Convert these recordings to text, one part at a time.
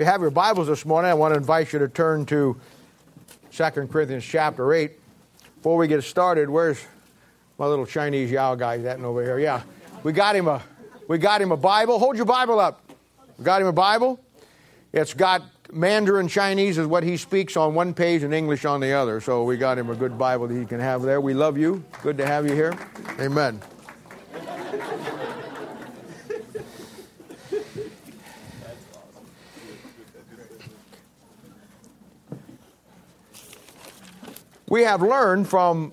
you have your Bibles this morning, I want to invite you to turn to 2 Corinthians chapter 8. Before we get started, where's my little Chinese Yao guy that over here? Yeah. We got him a we got him a Bible. Hold your Bible up. We got him a Bible. It's got Mandarin Chinese is what he speaks on one page and English on the other. So we got him a good Bible that he can have there. We love you. Good to have you here. Amen. We have learned from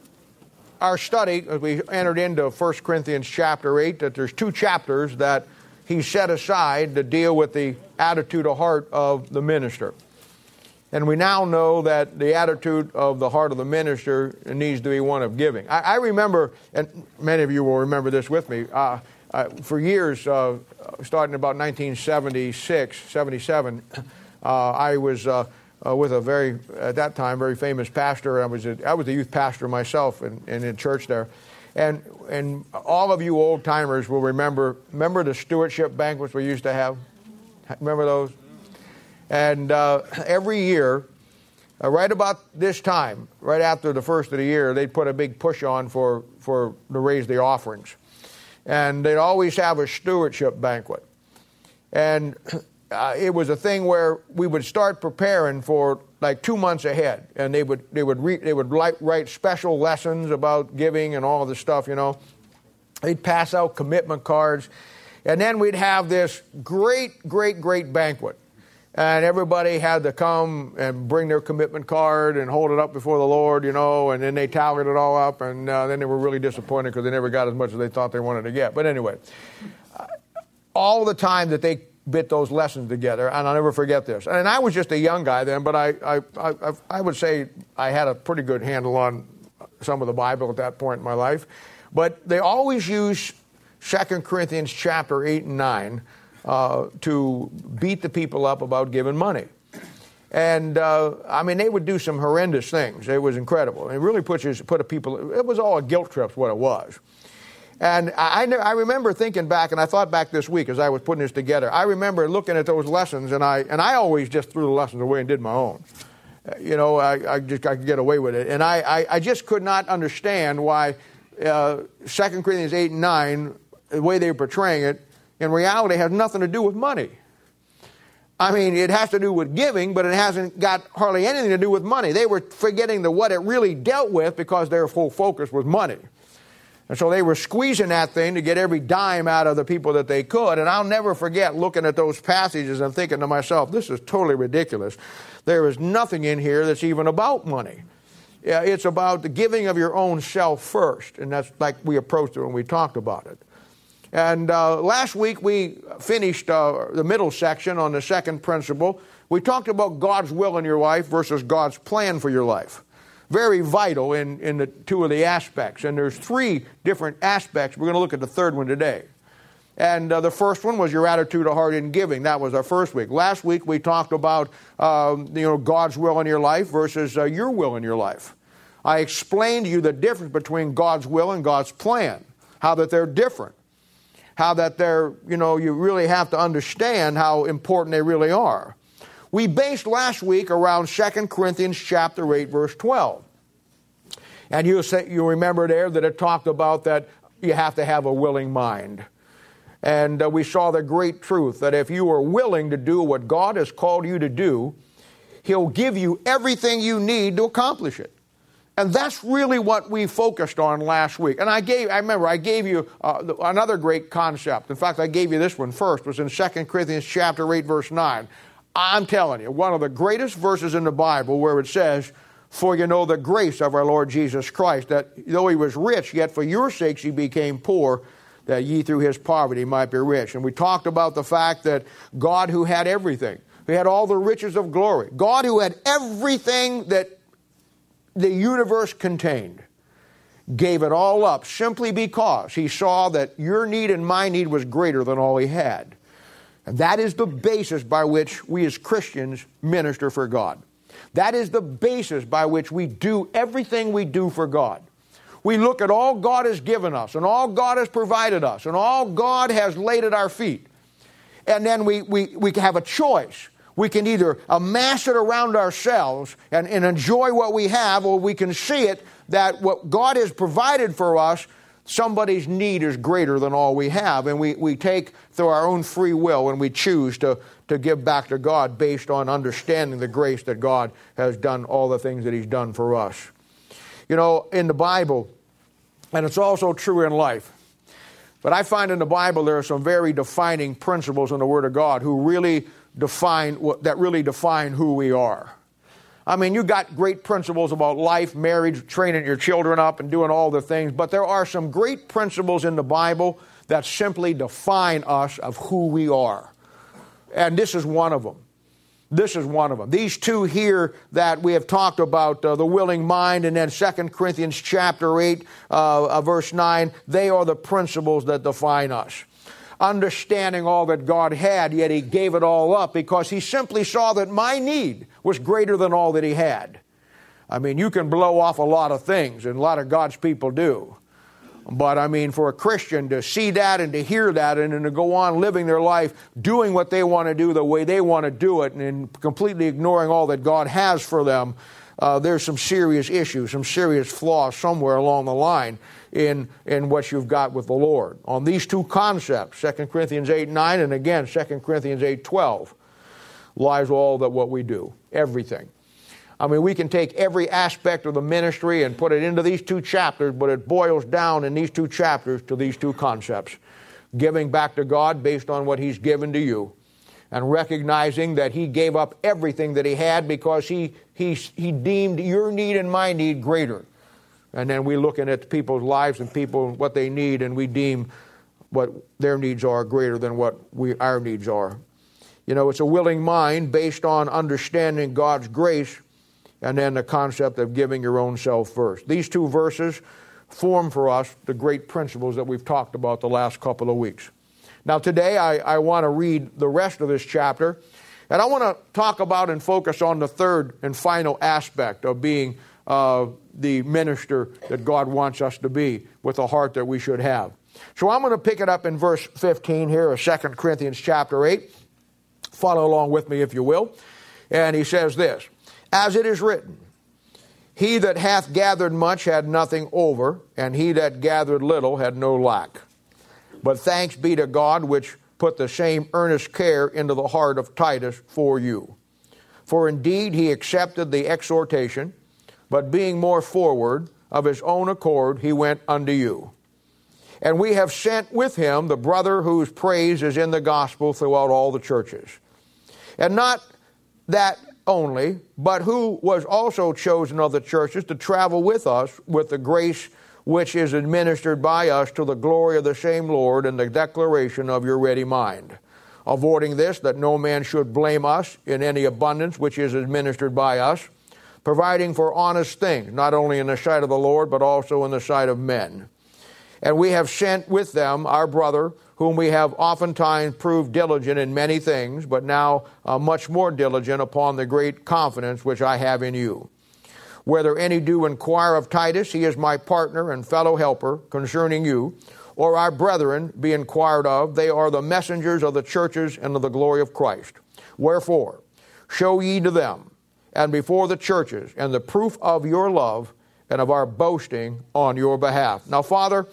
our study as we entered into 1 Corinthians chapter 8 that there's two chapters that he set aside to deal with the attitude of heart of the minister. And we now know that the attitude of the heart of the minister needs to be one of giving. I, I remember, and many of you will remember this with me, uh, uh, for years, uh, starting about 1976, 77, uh, I was uh, with a very, at that time, very famous pastor. I was a, I was a youth pastor myself and in, in church there. And, and all of you old timers will remember, remember the stewardship banquets we used to have? Remember those? And uh, every year, uh, right about this time, right after the first of the year, they'd put a big push on for, for to raise the offerings. And they'd always have a stewardship banquet. And uh, it was a thing where we would start preparing for like two months ahead, and they would they would re- they would write, write special lessons about giving and all this stuff. You know, they'd pass out commitment cards, and then we'd have this great, great, great banquet. And everybody had to come and bring their commitment card and hold it up before the Lord, you know, and then they tallied it all up, and uh, then they were really disappointed because they never got as much as they thought they wanted to get. But anyway, uh, all the time that they bit those lessons together, and I'll never forget this. And I was just a young guy then, but I, I, I, I would say I had a pretty good handle on some of the Bible at that point in my life. But they always use 2 Corinthians chapter 8 and 9 uh, to beat the people up about giving money. And uh, I mean, they would do some horrendous things. It was incredible. It really puts put a people. It was all a guilt trip. What it was. And I, I remember thinking back, and I thought back this week as I was putting this together. I remember looking at those lessons, and I and I always just threw the lessons away and did my own. You know, I, I just I could get away with it, and I, I, I just could not understand why uh, Second Corinthians eight and nine, the way they were portraying it, in reality has nothing to do with money. I mean, it has to do with giving, but it hasn't got hardly anything to do with money. They were forgetting the what it really dealt with because their whole focus was money. And so they were squeezing that thing to get every dime out of the people that they could. And I'll never forget looking at those passages and thinking to myself, this is totally ridiculous. There is nothing in here that's even about money. Yeah, it's about the giving of your own self first. And that's like we approached it when we talked about it. And uh, last week we finished uh, the middle section on the second principle. We talked about God's will in your life versus God's plan for your life very vital in, in the two of the aspects. And there's three different aspects. We're going to look at the third one today. And uh, the first one was your attitude of heart in giving. That was our first week. Last week we talked about um, you know God's will in your life versus uh, your will in your life. I explained to you the difference between God's will and God's plan, how that they're different, how that they're you know you really have to understand how important they really are. We based last week around 2 Corinthians chapter 8 verse 12. And you say you remember there that it talked about that you have to have a willing mind. And uh, we saw the great truth that if you are willing to do what God has called you to do, He'll give you everything you need to accomplish it. And that's really what we focused on last week. And I gave, I remember, I gave you uh, another great concept. In fact, I gave you this one first. Was in 2 Corinthians chapter 8, verse 9. I'm telling you, one of the greatest verses in the Bible where it says, For you know the grace of our Lord Jesus Christ, that though he was rich, yet for your sakes he became poor, that ye through his poverty might be rich. And we talked about the fact that God, who had everything, who had all the riches of glory, God, who had everything that the universe contained, gave it all up simply because he saw that your need and my need was greater than all he had. And that is the basis by which we as Christians minister for God. That is the basis by which we do everything we do for God. We look at all God has given us and all God has provided us and all God has laid at our feet. And then we, we, we have a choice. we can either amass it around ourselves and, and enjoy what we have, or we can see it that what God has provided for us, somebody's need is greater than all we have. And we, we take through our own free will and we choose to, to give back to God based on understanding the grace that God has done, all the things that He's done for us. You know, in the Bible, and it's also true in life, but I find in the Bible there are some very defining principles in the Word of God who really define that really define who we are. I mean, you got great principles about life, marriage, training your children up, and doing all the things, but there are some great principles in the Bible that simply define us of who we are. And this is one of them. This is one of them. These two here that we have talked about, uh, the willing mind, and then 2 Corinthians chapter 8, uh, uh, verse 9, they are the principles that define us understanding all that God had, yet he gave it all up because he simply saw that my need was greater than all that he had. I mean, you can blow off a lot of things, and a lot of God's people do. But I mean, for a Christian to see that and to hear that and, and to go on living their life doing what they want to do the way they want to do it and completely ignoring all that God has for them, uh, there's some serious issues, some serious flaws somewhere along the line in, in what you've got with the Lord. On these two concepts, 2 Corinthians 8 9 and again 2 Corinthians 8 12, lies all that what we do, everything. I mean, we can take every aspect of the ministry and put it into these two chapters, but it boils down in these two chapters to these two concepts giving back to God based on what He's given to you, and recognizing that He gave up everything that He had because He, he, he deemed your need and my need greater. And then we're looking at people's lives and people, what they need, and we deem what their needs are greater than what we, our needs are. You know, it's a willing mind based on understanding God's grace and then the concept of giving your own self first. These two verses form for us the great principles that we've talked about the last couple of weeks. Now, today I, I want to read the rest of this chapter, and I want to talk about and focus on the third and final aspect of being uh, the minister that God wants us to be with a heart that we should have. So I'm going to pick it up in verse 15 here of 2 Corinthians chapter 8. Follow along with me if you will. And he says this As it is written, He that hath gathered much had nothing over, and he that gathered little had no lack. But thanks be to God which put the same earnest care into the heart of Titus for you. For indeed he accepted the exhortation but being more forward, of his own accord, he went unto you. And we have sent with him the brother whose praise is in the gospel throughout all the churches. And not that only, but who was also chosen of the churches to travel with us with the grace which is administered by us to the glory of the same Lord and the declaration of your ready mind. Avoiding this, that no man should blame us in any abundance which is administered by us providing for honest things, not only in the sight of the Lord, but also in the sight of men. And we have sent with them our brother, whom we have oftentimes proved diligent in many things, but now uh, much more diligent upon the great confidence which I have in you. Whether any do inquire of Titus, he is my partner and fellow helper concerning you, or our brethren be inquired of, they are the messengers of the churches and of the glory of Christ. Wherefore, show ye to them and before the churches, and the proof of your love and of our boasting on your behalf. Now, Father,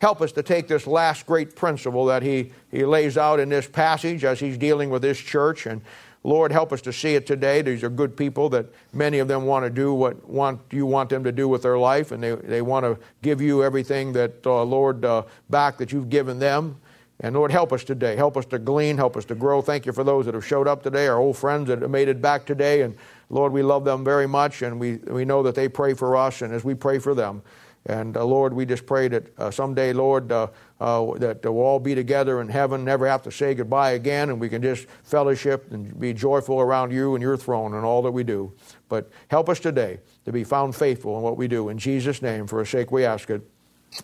help us to take this last great principle that he, he lays out in this passage as he's dealing with this church. And Lord, help us to see it today. These are good people that many of them want to do what want you want them to do with their life, and they, they want to give you everything that, uh, Lord, uh, back that you've given them. And Lord, help us today. Help us to glean. Help us to grow. Thank you for those that have showed up today, our old friends that have made it back today. And Lord, we love them very much, and we, we know that they pray for us, and as we pray for them. And uh, Lord, we just pray that uh, someday, Lord, uh, uh that we'll all be together in heaven, never have to say goodbye again, and we can just fellowship and be joyful around you and your throne and all that we do. But help us today to be found faithful in what we do. In Jesus' name, for a sake we ask it.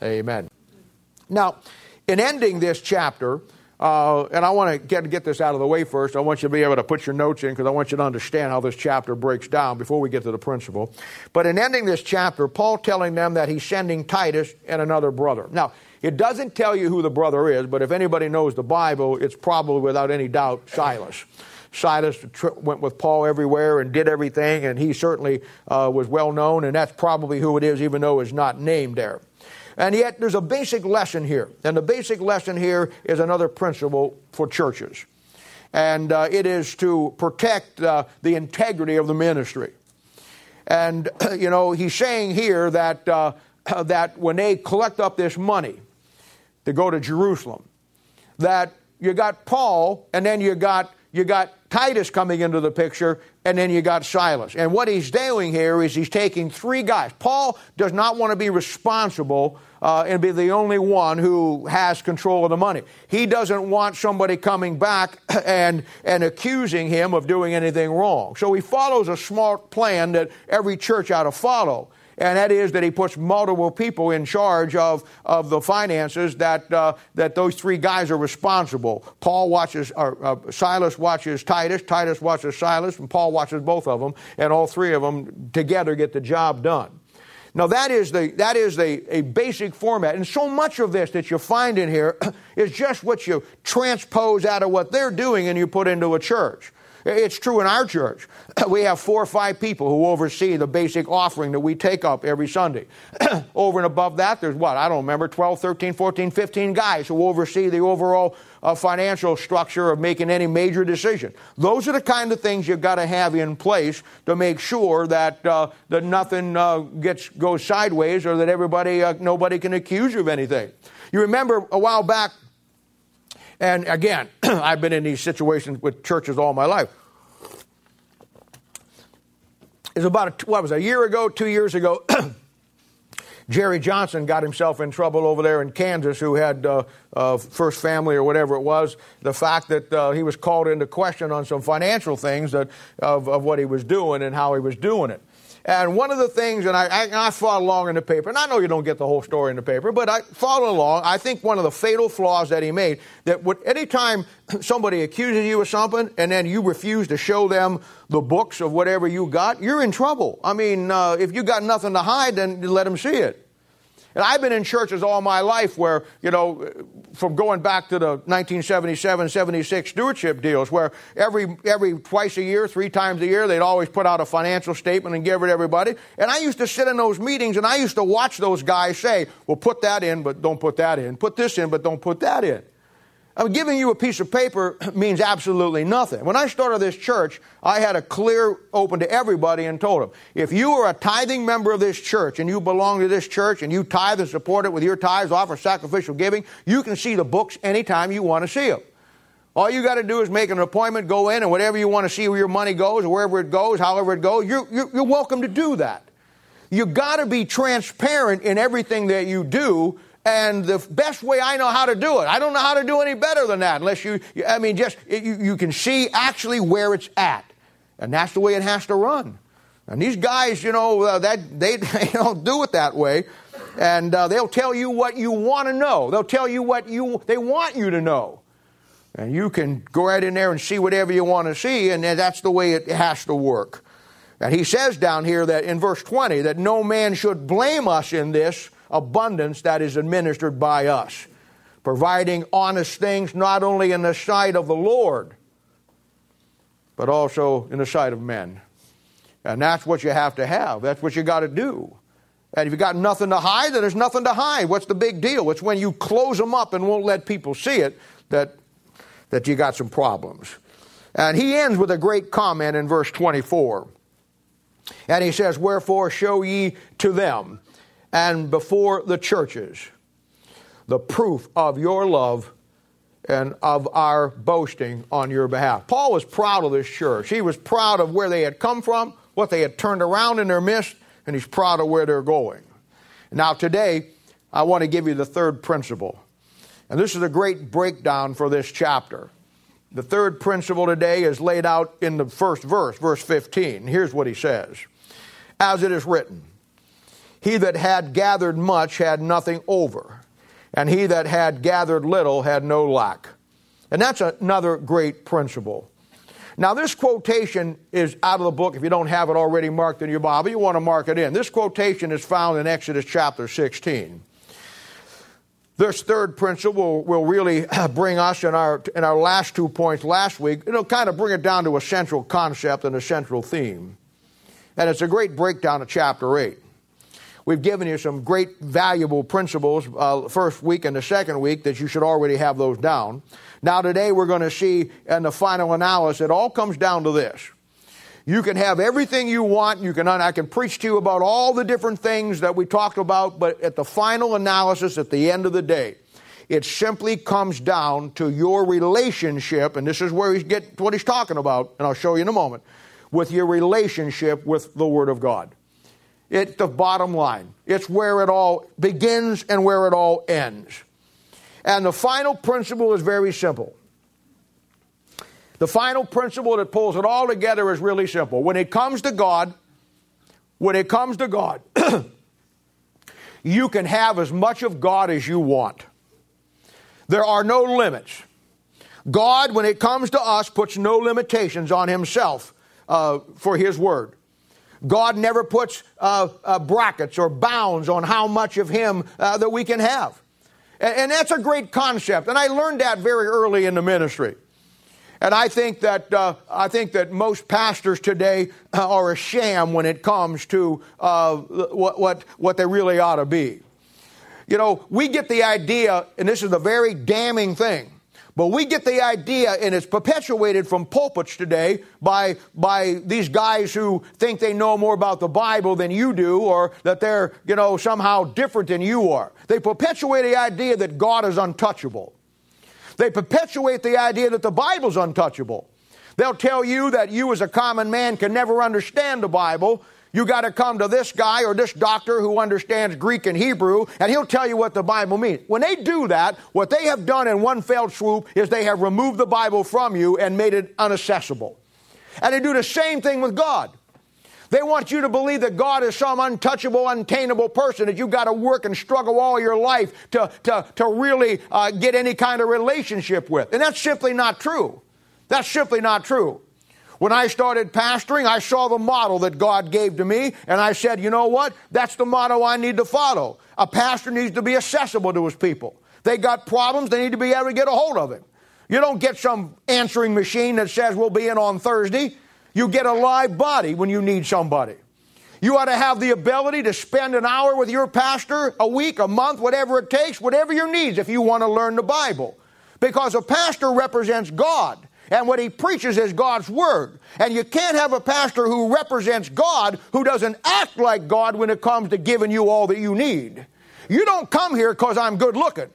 Amen. Now, in ending this chapter, uh, and I want to get, get this out of the way first. I want you to be able to put your notes in because I want you to understand how this chapter breaks down before we get to the principle. But in ending this chapter, Paul telling them that he's sending Titus and another brother. Now, it doesn't tell you who the brother is, but if anybody knows the Bible, it's probably without any doubt Silas. Silas went with Paul everywhere and did everything, and he certainly uh, was well known, and that's probably who it is, even though it's not named there. And yet, there's a basic lesson here, and the basic lesson here is another principle for churches, and uh, it is to protect uh, the integrity of the ministry. And, you know, he's saying here that, uh, that when they collect up this money to go to Jerusalem, that you got Paul and then you got, you got Titus coming into the picture, and then you got Silas. And what he's doing here is he's taking three guys. Paul does not want to be responsible uh, and be the only one who has control of the money. He doesn't want somebody coming back and, and accusing him of doing anything wrong. So he follows a smart plan that every church ought to follow. And that is that he puts multiple people in charge of, of the finances that, uh, that those three guys are responsible. Paul watches, or, uh, Silas watches Titus, Titus watches Silas, and Paul watches both of them, and all three of them together get the job done. Now, that is, the, that is the, a basic format. And so much of this that you find in here is just what you transpose out of what they're doing and you put into a church. It's true in our church. We have four or five people who oversee the basic offering that we take up every Sunday. Over and above that, there's what? I don't remember, 12, 13, 14, 15 guys who oversee the overall uh, financial structure of making any major decision. Those are the kind of things you've got to have in place to make sure that, uh, that nothing uh, gets, goes sideways or that everybody, uh, nobody can accuse you of anything. You remember a while back, and again, I've been in these situations with churches all my life. It's about, what was it, a year ago, two years ago, Jerry Johnson got himself in trouble over there in Kansas, who had uh, uh, First Family or whatever it was. The fact that uh, he was called into question on some financial things that, of, of what he was doing and how he was doing it. And one of the things, and I, I, I followed along in the paper, and I know you don't get the whole story in the paper, but I followed along. I think one of the fatal flaws that he made that would, anytime somebody accuses you of something and then you refuse to show them the books of whatever you got, you're in trouble. I mean, uh, if you got nothing to hide, then let them see it. And I've been in churches all my life where, you know, from going back to the 1977, 76 stewardship deals, where every, every twice a year, three times a year, they'd always put out a financial statement and give it to everybody. And I used to sit in those meetings and I used to watch those guys say, well, put that in, but don't put that in. Put this in, but don't put that in. I mean, giving you a piece of paper means absolutely nothing. When I started this church, I had a clear open to everybody and told them, if you are a tithing member of this church and you belong to this church and you tithe and support it with your tithes, offer sacrificial giving, you can see the books anytime you want to see them. All you got to do is make an appointment, go in, and whatever you want to see where your money goes, or wherever it goes, however it goes, you're, you're, you're welcome to do that. You got to be transparent in everything that you do and the best way I know how to do it, I don't know how to do any better than that unless you, I mean, just you, you can see actually where it's at. And that's the way it has to run. And these guys, you know, uh, that they, they don't do it that way. And uh, they'll tell you what you want to know. They'll tell you what you they want you to know. And you can go right in there and see whatever you want to see, and that's the way it has to work. And he says down here that in verse 20 that no man should blame us in this abundance that is administered by us, providing honest things not only in the sight of the Lord, but also in the sight of men. And that's what you have to have. That's what you got to do. And if you got nothing to hide, then there's nothing to hide. What's the big deal? It's when you close them up and won't let people see it that, that you got some problems. And he ends with a great comment in verse 24. And he says, Wherefore show ye to them and before the churches the proof of your love and of our boasting on your behalf. Paul was proud of this church. He was proud of where they had come from, what they had turned around in their midst, and he's proud of where they're going. Now, today, I want to give you the third principle. And this is a great breakdown for this chapter. The third principle today is laid out in the first verse, verse 15. Here's what he says As it is written, he that had gathered much had nothing over, and he that had gathered little had no lack. And that's another great principle. Now, this quotation is out of the book. If you don't have it already marked in your Bible, you want to mark it in. This quotation is found in Exodus chapter 16. This third principle will really bring us in our, in our last two points last week. It'll kind of bring it down to a central concept and a central theme. And it's a great breakdown of chapter 8. We've given you some great valuable principles uh, first week and the second week that you should already have those down. Now, today we're going to see in the final analysis, it all comes down to this. You can have everything you want. You can, I can preach to you about all the different things that we talked about, but at the final analysis, at the end of the day, it simply comes down to your relationship, and this is where he's get what he's talking about, and I'll show you in a moment, with your relationship with the Word of God. It's the bottom line. It's where it all begins and where it all ends. And the final principle is very simple. The final principle that pulls it all together is really simple. When it comes to God, when it comes to God, you can have as much of God as you want. There are no limits. God, when it comes to us, puts no limitations on Himself uh, for His Word. God never puts uh, uh, brackets or bounds on how much of Him uh, that we can have. And, and, that's a great concept. And I learned that very early in the ministry. And I think that, uh, I think that most pastors today uh, are a sham when it comes to uh, what, what, what they really ought to be. You know, we get the idea, and this is a very damning thing but we get the idea, and it's perpetuated from pulpits today by, by these guys who think they know more about the Bible than you do, or that they're, you know, somehow different than you are. They perpetuate the idea that God is untouchable. They perpetuate the idea that the Bible's untouchable. They'll tell you that you as a common man can never understand the Bible, you got to come to this guy or this doctor who understands Greek and Hebrew, and he'll tell you what the Bible means. When they do that, what they have done in one fell swoop is they have removed the Bible from you and made it unaccessible. And they do the same thing with God. They want you to believe that God is some untouchable, untainable person that you've got to work and struggle all your life to, to, to really uh, get any kind of relationship with. And that's simply not true. That's simply not true. When I started pastoring, I saw the model that God gave to me, and I said, you know what? That's the model I need to follow. A pastor needs to be accessible to his people. They got problems, they need to be able to get a hold of him. You don't get some answering machine that says we'll be in on Thursday. You get a live body when you need somebody. You ought to have the ability to spend an hour with your pastor a week, a month, whatever it takes, whatever your needs if you want to learn the Bible. Because a pastor represents God. And what he preaches is God's Word. And you can't have a pastor who represents God who doesn't act like God when it comes to giving you all that you need. You don't come here because I'm good looking.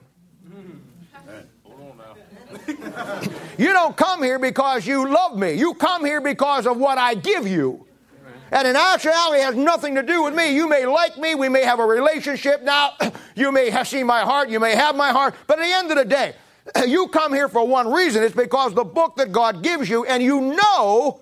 you don't come here because you love me. You come here because of what I give you. And in actuality, it has nothing to do with me. You may like me. We may have a relationship now. You may have seen my heart. You may have my heart. But at the end of the day, you come here for one reason. It's because the book that God gives you, and you know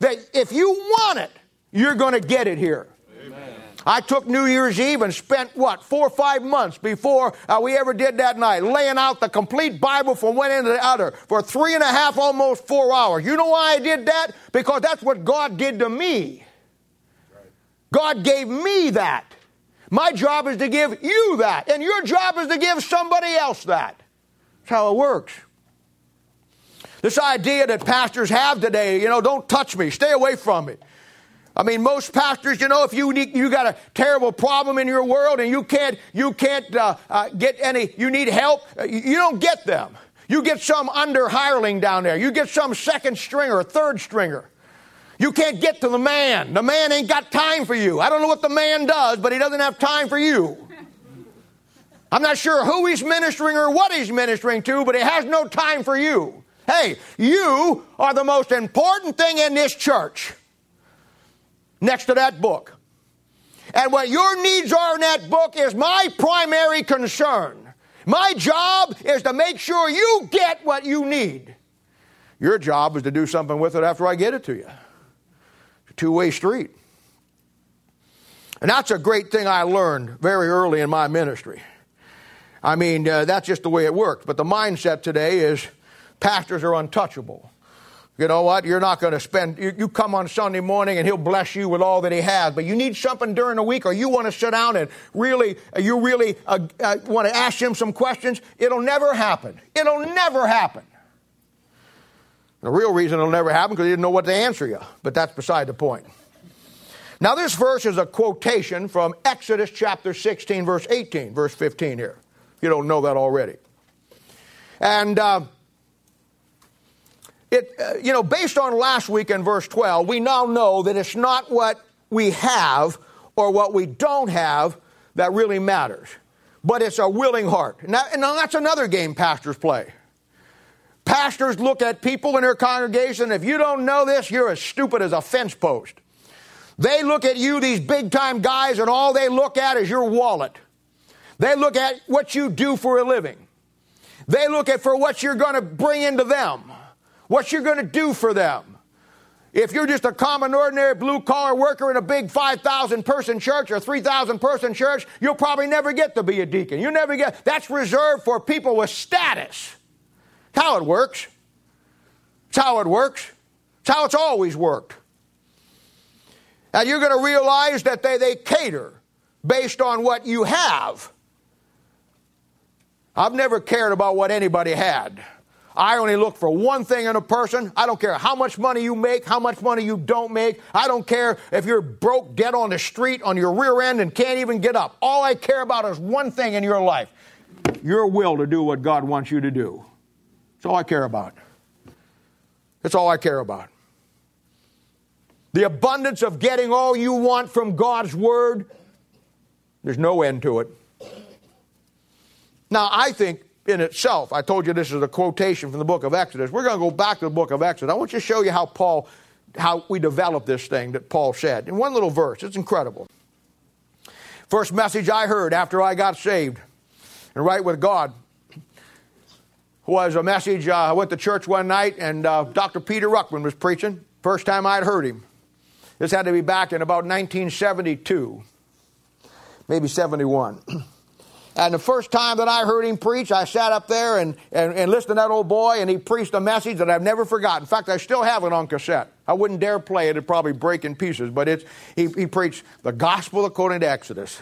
that if you want it, you're going to get it here. Amen. I took New Year's Eve and spent, what, four or five months before uh, we ever did that night, laying out the complete Bible from one end to the other for three and a half, almost four hours. You know why I did that? Because that's what God did to me. God gave me that. My job is to give you that, and your job is to give somebody else that. That's how it works. This idea that pastors have today, you know, don't touch me, stay away from me. I mean, most pastors, you know, if you need, you got a terrible problem in your world and you can't you can't uh, uh, get any, you need help, uh, you don't get them. You get some under hireling down there. You get some second stringer, third stringer. You can't get to the man. The man ain't got time for you. I don't know what the man does, but he doesn't have time for you. I'm not sure who he's ministering or what he's ministering to, but he has no time for you. Hey, you are the most important thing in this church next to that book. And what your needs are in that book is my primary concern. My job is to make sure you get what you need. Your job is to do something with it after I get it to you. It's a two way street. And that's a great thing I learned very early in my ministry. I mean, uh, that's just the way it works. But the mindset today is pastors are untouchable. You know what? You're not going to spend, you, you, come on Sunday morning and he'll bless you with all that he has, but you need something during the week or you want to sit down and really, uh, you really uh, uh, want to ask him some questions. It'll never happen. It'll never happen. The real reason it'll never happen because he didn't know what to answer you, but that's beside the point. Now, this verse is a quotation from Exodus chapter 16, verse 18, verse 15 here. You don't know that already. And, uh, it, uh, you know, based on last week in verse 12, we now know that it's not what we have or what we don't have that really matters, but it's a willing heart. Now, and now that's another game pastors play. Pastors look at people in their congregation. If you don't know this, you're as stupid as a fence post. They look at you, these big time guys, and all they look at is your wallet. They look at what you do for a living. They look at for what you're going to bring into them what you're going to do for them. If you're just a common, ordinary blue collar worker in a big 5,000 person church or 3,000 person church, you'll probably never get to be a deacon. You never get, that's reserved for people with status. How it works. It's how it works. It's how it's always worked. And you're going to realize that they, they cater based on what you have. I've never cared about what anybody had. I only look for one thing in a person. I don't care how much money you make, how much money you don't make. I don't care if you're broke, dead on the street on your rear end and can't even get up. All I care about is one thing in your life your will to do what God wants you to do. That's all I care about. That's all I care about. The abundance of getting all you want from God's Word, there's no end to it. Now, I think in itself. I told you this is a quotation from the book of Exodus. We're going to go back to the book of Exodus. I want you to show you how Paul, how we developed this thing that Paul said. In one little verse, it's incredible. First message I heard after I got saved and right with God was a message. Uh, I went to church one night and uh, Dr. Peter Ruckman was preaching. First time I'd heard him. This had to be back in about 1972, maybe 71. And the first time that I heard him preach, I sat up there and, and, and, listened to that old boy, and he preached a message that I've never forgotten. In fact, I still have it on cassette. I wouldn't dare play it, it'd probably break in pieces, but it's, he, he preached the gospel according to Exodus.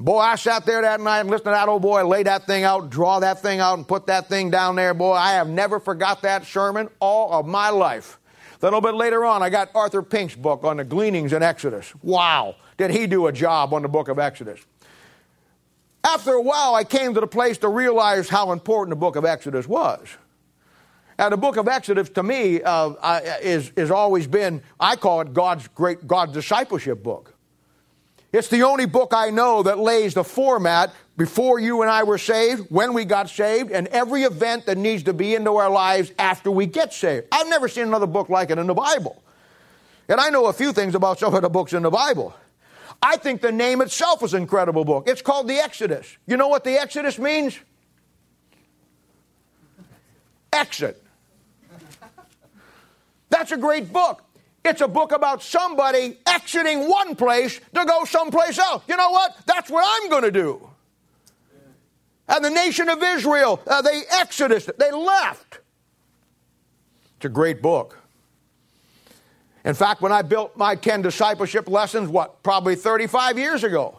Boy, I sat there that night and listened to that old boy lay that thing out, draw that thing out, and put that thing down there. Boy, I have never forgot that sermon all of my life. Then a little bit later on, I got Arthur Pink's book on the gleanings in Exodus. Wow, did he do a job on the book of Exodus? After a while, I came to the place to realize how important the book of Exodus was. And the book of Exodus, to me, uh, is, is always been, I call it God's great, God's discipleship book. It's the only book I know that lays the format before you and I were saved, when we got saved, and every event that needs to be into our lives after we get saved. I've never seen another book like it in the Bible. And I know a few things about some of the books in the Bible. I think the name itself is an incredible book. It's called the Exodus. You know what the Exodus means? Exit. That's a great book. It's a book about somebody exiting one place to go someplace else. You know what? That's what I'm going to do. And the nation of Israel, uh, they exodus, they left. It's a great book. In fact, when I built my 10 discipleship lessons, what, probably 35 years ago,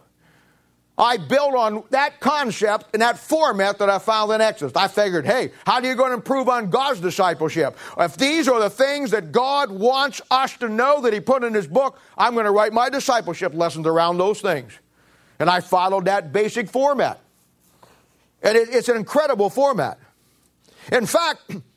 I built on that concept and that format that I found in Exodus. I figured, hey, how are you going to improve on God's discipleship? If these are the things that God wants us to know that He put in His book, I'm going to write my discipleship lessons around those things. And I followed that basic format. And it, it's an incredible format. In fact,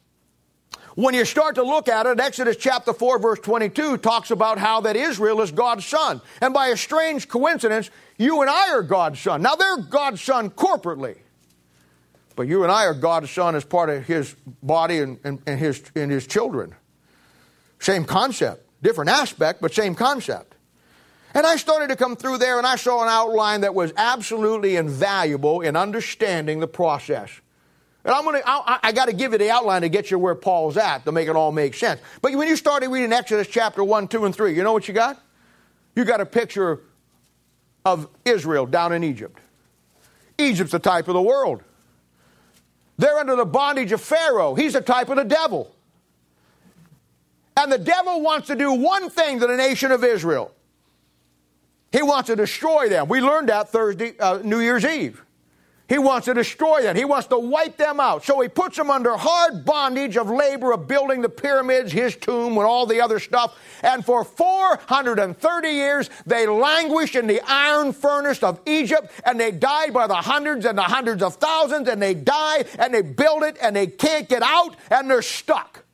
when you start to look at it, Exodus chapter 4, verse 22 talks about how that Israel is God's son. And by a strange coincidence, you and I are God's son. Now, they're God's son corporately. But you and I are God's son as part of his body and, and, and his, and his children. Same concept. Different aspect, but same concept. And I started to come through there and I saw an outline that was absolutely invaluable in understanding the process. And I'm gonna, I, I got to give you the outline to get you where Paul's at to make it all make sense. But when you started reading Exodus chapter 1, 2, and 3, you know what you got? You got a picture of Israel down in Egypt. Egypt's the type of the world. They're under the bondage of Pharaoh. He's the type of the devil. And the devil wants to do one thing to the nation of Israel. He wants to destroy them. We learned that Thursday, uh, New Year's Eve. He wants to destroy them. He wants to wipe them out. So he puts them under hard bondage of labor of building the pyramids, his tomb, and all the other stuff. And for 430 years, they languished in the iron furnace of Egypt, and they died by the hundreds and the hundreds of thousands, and they die, and they build it, and they can't get out, and they're stuck.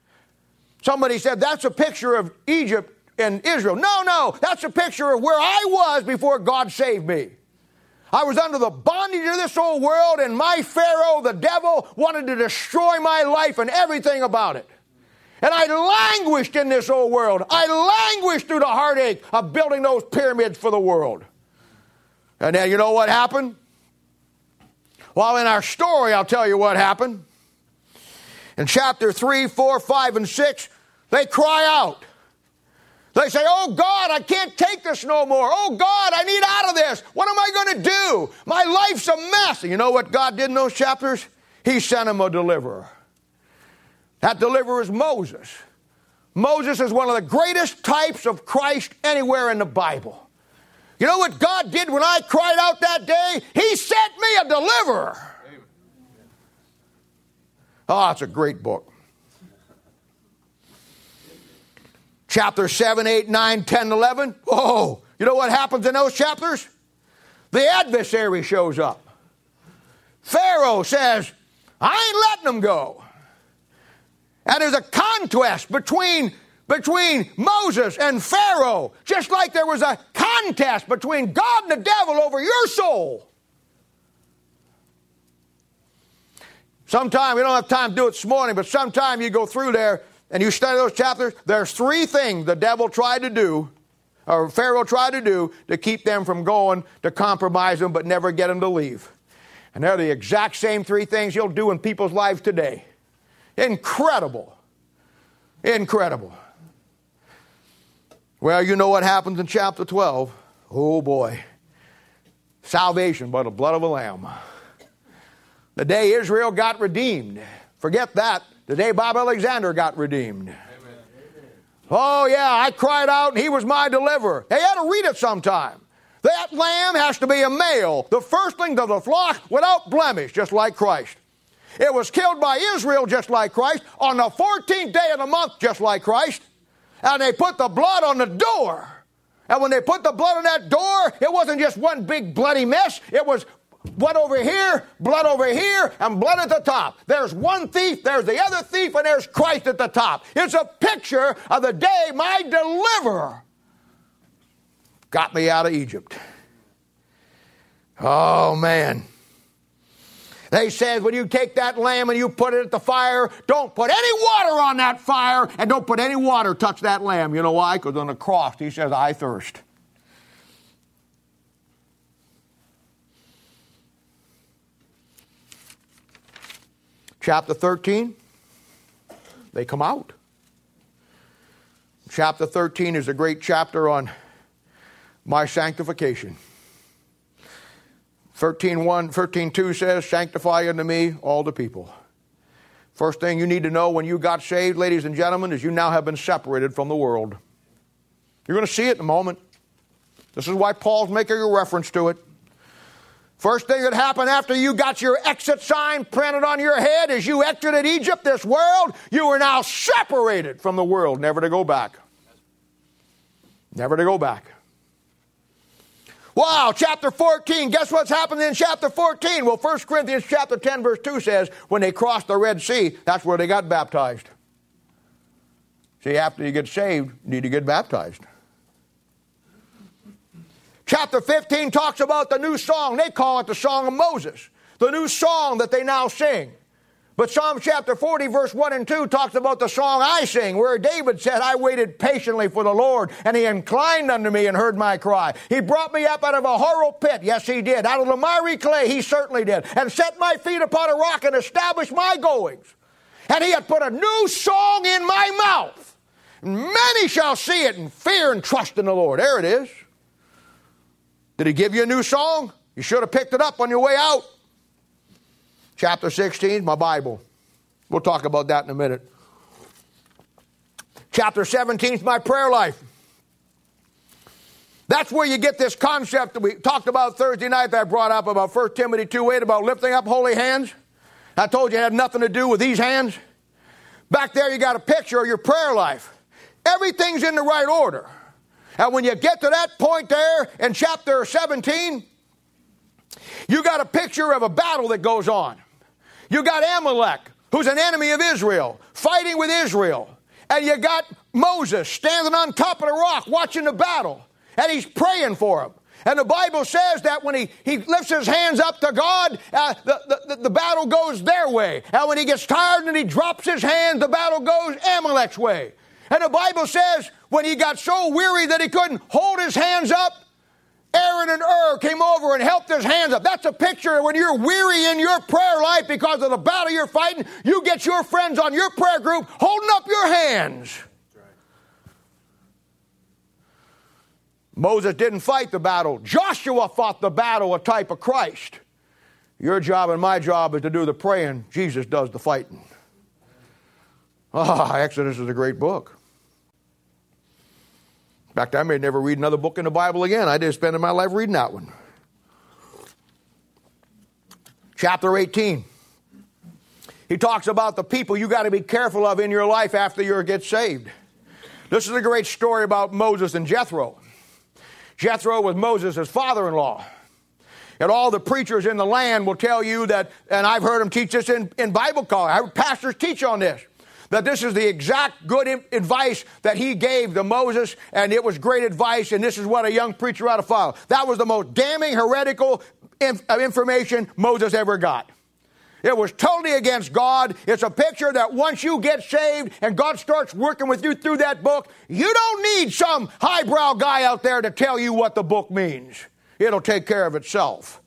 Somebody said that's a picture of Egypt and Israel. No, no, that's a picture of where I was before God saved me. I was under the bondage of this old world, and my Pharaoh, the devil, wanted to destroy my life and everything about it. And I languished in this old world. I languished through the heartache of building those pyramids for the world. And then you know what happened? Well, in our story, I'll tell you what happened. In chapter 3, 4, 5, and 6, they cry out. They say, Oh God, I can't take this no more. Oh God, I need out of this. What am I going to do? My life's a mess. And you know what God did in those chapters? He sent him a deliverer. That deliverer is Moses. Moses is one of the greatest types of Christ anywhere in the Bible. You know what God did when I cried out that day? He sent me a deliverer. Oh, it's a great book. Chapter 7, 8, 9, 10, 11. Oh, you know what happens in those chapters? The adversary shows up. Pharaoh says, I ain't letting them go. And there's a contest between, between Moses and Pharaoh, just like there was a contest between God and the devil over your soul. Sometime, we don't have time to do it this morning, but sometime you go through there and you study those chapters, there's three things the devil tried to do, or Pharaoh tried to do, to keep them from going, to compromise them, but never get them to leave. And they're the exact same three things he'll do in people's lives today. Incredible. Incredible. Well, you know what happens in chapter 12. Oh boy. Salvation by the blood of a lamb. The day Israel got redeemed. Forget that. The day Bob Alexander got redeemed. Amen. Oh, yeah, I cried out and he was my deliverer. They had to read it sometime. That lamb has to be a male, the firstling of the flock without blemish, just like Christ. It was killed by Israel just like Christ, on the 14th day of the month just like Christ, and they put the blood on the door. And when they put the blood on that door, it wasn't just one big bloody mess, it was blood over here, blood over here, and blood at the top. There's one thief, there's the other thief, and there's Christ at the top. It's a picture of the day my deliverer got me out of Egypt. Oh, man. They said, when you take that lamb and you put it at the fire, don't put any water on that fire and don't put any water touch that lamb. You know why? Because on the cross, he says, I thirst. Chapter 13, they come out. Chapter 13 is a great chapter on my sanctification. 13, 1, 13 2 says, Sanctify unto me all the people. First thing you need to know when you got saved, ladies and gentlemen, is you now have been separated from the world. You're going to see it in a moment. This is why Paul's making a reference to it. First thing that happened after you got your exit sign printed on your head as you exited Egypt, this world, you were now separated from the world, never to go back. Never to go back. Wow, chapter 14. Guess what's happened in chapter 14? Well, 1 Corinthians chapter 10, verse 2 says, when they crossed the Red Sea, that's where they got baptized. See, after you get saved, you need to get baptized. Chapter 15 talks about the new song. They call it the Song of Moses, the new song that they now sing. But Psalm chapter 40, verse 1 and 2 talks about the song I sing, where David said, I waited patiently for the Lord, and he inclined unto me and heard my cry. He brought me up out of a horrible pit. Yes, he did. Out of the miry clay, he certainly did. And set my feet upon a rock and established my goings. And he had put a new song in my mouth. Many shall see it and fear and trust in the Lord. There it is. Did he give you a new song? You should have picked it up on your way out. Chapter 16, my Bible. We'll talk about that in a minute. Chapter 17 is my prayer life. That's where you get this concept that we talked about Thursday night that I brought up about 1 Timothy 2 8 about lifting up holy hands. I told you it had nothing to do with these hands. Back there, you got a picture of your prayer life. Everything's in the right order. And when you get to that point there in chapter 17, you got a picture of a battle that goes on. You got Amalek, who's an enemy of Israel, fighting with Israel. And you got Moses standing on top of the rock watching the battle. And he's praying for him. And the Bible says that when he, he lifts his hands up to God, uh, the, the, the battle goes their way. And when he gets tired and he drops his hands, the battle goes Amalek's way. And the Bible says when he got so weary that he couldn't hold his hands up, Aaron and Hur came over and helped his hands up. That's a picture when you're weary in your prayer life because of the battle you're fighting. You get your friends on your prayer group holding up your hands. Moses didn't fight the battle. Joshua fought the battle, a type of Christ. Your job and my job is to do the praying. Jesus does the fighting. Ah, Exodus is a great book. In fact, I may never read another book in the Bible again. I did spend my life reading that one. Chapter 18. He talks about the people you got to be careful of in your life after you get saved. This is a great story about Moses and Jethro. Jethro was Moses' father in law. And all the preachers in the land will tell you that, and I've heard them teach this in, in Bible college. Pastors teach on this that this is the exact good advice that he gave to Moses, and it was great advice, and this is what a young preacher ought to follow. That was the most damning heretical inf- uh, information Moses ever got. It was totally against God. It's a picture that once you get saved and God starts working with you through that book, you don't need some highbrow guy out there to tell you what the book means. It'll take care of itself.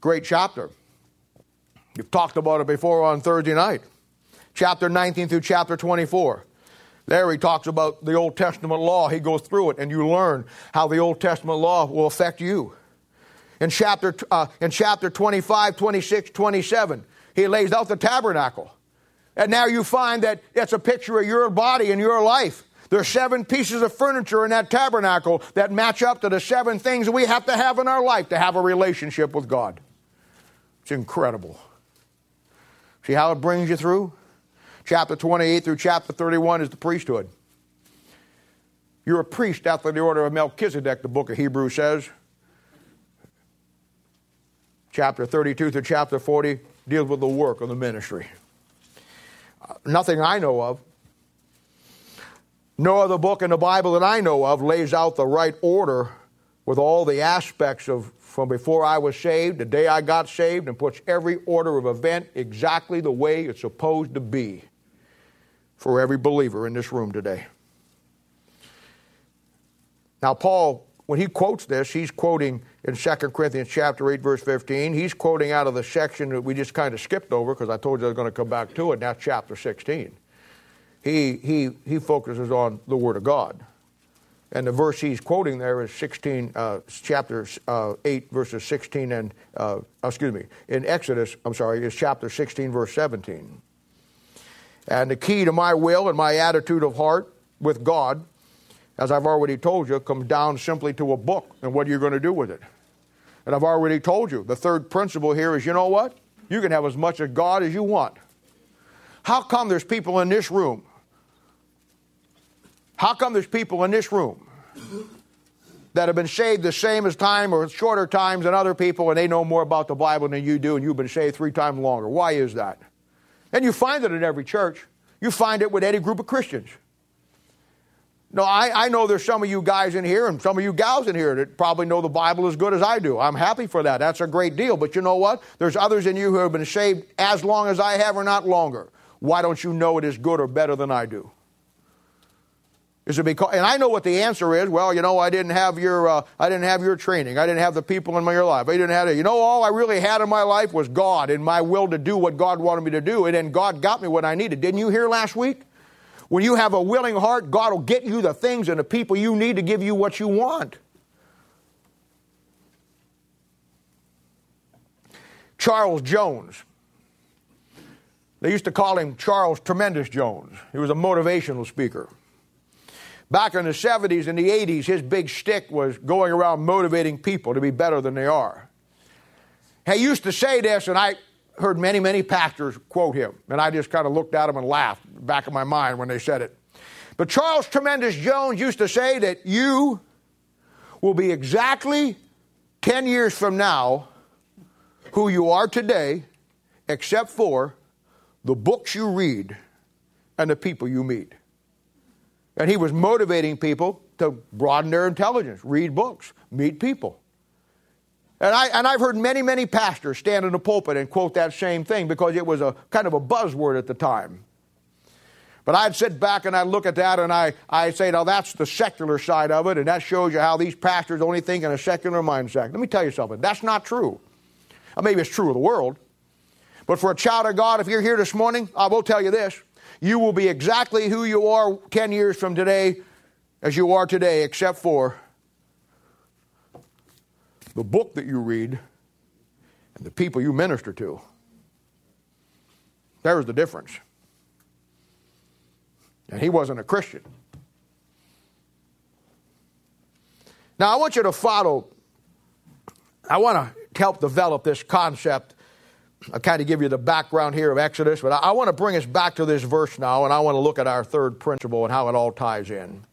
Great chapter. You've talked about it before on Thursday night. Chapter 19 through chapter 24. There he talks about the Old Testament law. He goes through it, and you learn how the Old Testament law will affect you. In chapter, uh, in chapter 25, 26, 27, he lays out the tabernacle. And now you find that it's a picture of your body and your life. There's seven pieces of furniture in that tabernacle that match up to the seven things we have to have in our life to have a relationship with God. It's incredible. See how it brings you through? Chapter 28 through chapter 31 is the priesthood. You're a priest after the order of Melchizedek, the book of Hebrews says chapter 32 through chapter 40 deals with the work of the ministry. Uh, nothing I know of. No other book in the Bible that I know of lays out the right order with all the aspects of from before I was saved, the day I got saved, and puts every order of event exactly the way it's supposed to be for every believer in this room today. Now, Paul, when he quotes this, he's quoting in 2 Corinthians chapter 8, verse 15. He's quoting out of the section that we just kind of skipped over because I told you I was going to come back to it. Now, chapter 16. He, he, he focuses on the Word of God. And the verse he's quoting there is 16, uh, chapter uh, 8, verses 16 and, uh, excuse me, in Exodus, I'm sorry, is chapter 16, verse 17. And the key to my will and my attitude of heart with God, as I've already told you, comes down simply to a book and what you're going to do with it. And I've already told you, the third principle here is you know what? You can have as much of God as you want. How come there's people in this room? How come there's people in this room that have been saved the same as time or shorter times than other people and they know more about the Bible than you do and you've been saved three times longer? Why is that? And you find it in every church. You find it with any group of Christians. No, I, I know there's some of you guys in here and some of you gals in here that probably know the Bible as good as I do. I'm happy for that. That's a great deal. But you know what? There's others in you who have been saved as long as I have or not longer. Why don't you know it is good or better than I do? Is it because? And I know what the answer is. Well, you know, I didn't have your, uh, I didn't have your training. I didn't have the people in my life. I didn't have it. You know, all I really had in my life was God and my will to do what God wanted me to do, and then God got me what I needed. Didn't you hear last week? When you have a willing heart, God will get you the things and the people you need to give you what you want. Charles Jones, They used to call him Charles Tremendous Jones. He was a motivational speaker. Back in the 70s and the 80s, his big shtick was going around motivating people to be better than they are. He used to say this, and I heard many, many pastors quote him, and I just kind of looked at him and laughed back in my mind when they said it. But Charles Tremendous Jones used to say that you will be exactly 10 years from now who you are today, except for the books you read and the people you meet. And he was motivating people to broaden their intelligence, read books, meet people. And, I, and I've heard many, many pastors stand in the pulpit and quote that same thing because it was a kind of a buzzword at the time. But I'd sit back and I'd look at that and I, I'd say, now that's the secular side of it, and that shows you how these pastors only think in a secular mindset. Let me tell you something. That's not true. Well, maybe it's true of the world. But for a child of God, if you're here this morning, I will tell you this you will be exactly who you are 10 years from today as you are today, except for the book that you read and the people you minister to. There's the difference. And he wasn't a Christian. Now, I want you to follow, I want to help develop this concept. I kind of give you the background here of Exodus, but I, I want to bring us back to this verse now, and I want to look at our third principle and how it all ties in.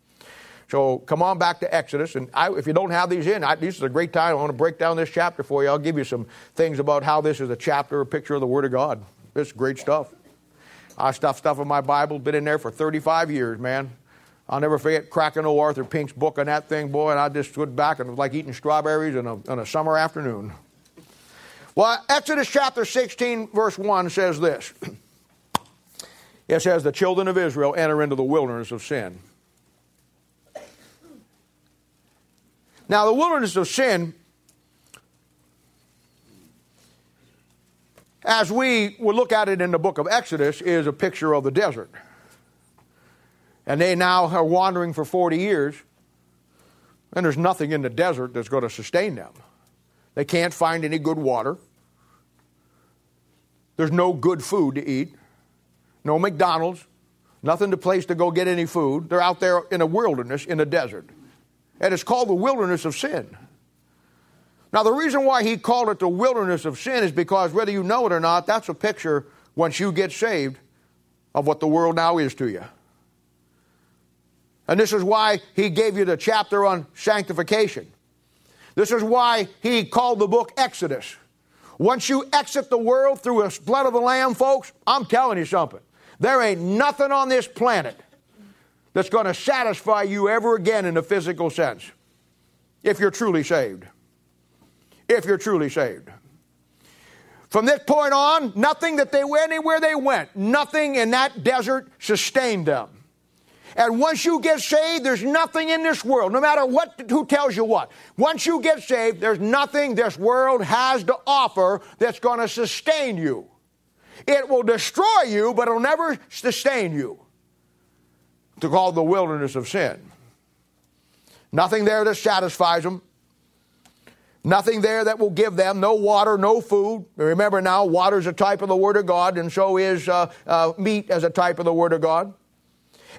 So come on back to Exodus, and I, if you don't have these in, I, this is a great time. I want to break down this chapter for you. I'll give you some things about how this is a chapter, a picture of the Word of God. Is great stuff. I stuff stuff in my Bible, been in there for 35 years, man. I'll never forget cracking old Arthur Pink's book on that thing, boy, and I just stood back and was like eating strawberries on a, on a summer afternoon. Well, Exodus chapter 16, verse 1 says this. It says, The children of Israel enter into the wilderness of sin. Now, the wilderness of sin as we would look at it in the book of Exodus, is a picture of the desert. And they now are wandering for 40 years, and there's nothing in the desert that's going to sustain them. They can't find any good water. There's no good food to eat, no McDonald's, nothing to place to go get any food. They're out there in a wilderness in a desert. And it's called the wilderness of sin. Now, the reason why he called it the wilderness of sin is because whether you know it or not, that's a picture, once you get saved, of what the world now is to you. And this is why he gave you the chapter on sanctification. This is why he called the book Exodus. Once you exit the world through the blood of the Lamb, folks, I'm telling you something. There ain't nothing on this planet that's going to satisfy you ever again in a physical sense if you're truly saved if you're truly saved. From this point on, nothing that they went anywhere they went, nothing in that desert sustained them. And once you get saved, there's nothing in this world, no matter what, who tells you what. Once you get saved, there's nothing this world has to offer that's going to sustain you. It will destroy you, but it'll never sustain you. To call the wilderness of sin. Nothing there that satisfies them. Nothing there that will give them no water, no food. Remember now, water is a type of the Word of God, and so is uh, uh, meat as a type of the Word of God.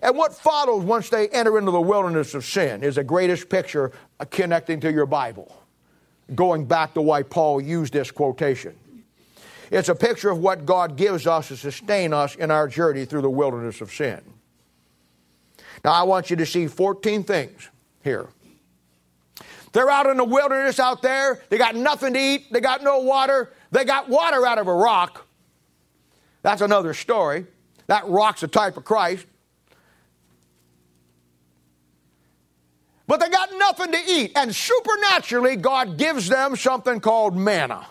And what follows once they enter into the wilderness of sin is the greatest picture connecting to your Bible, going back to why Paul used this quotation. It's a picture of what God gives us to sustain us in our journey through the wilderness of sin. Now, I want you to see 14 things here they're out in the wilderness out there. They got nothing to eat. They got no water. They got water out of a rock. That's another story. That rock's a type of Christ. But they got nothing to eat. And supernaturally, God gives them something called manna.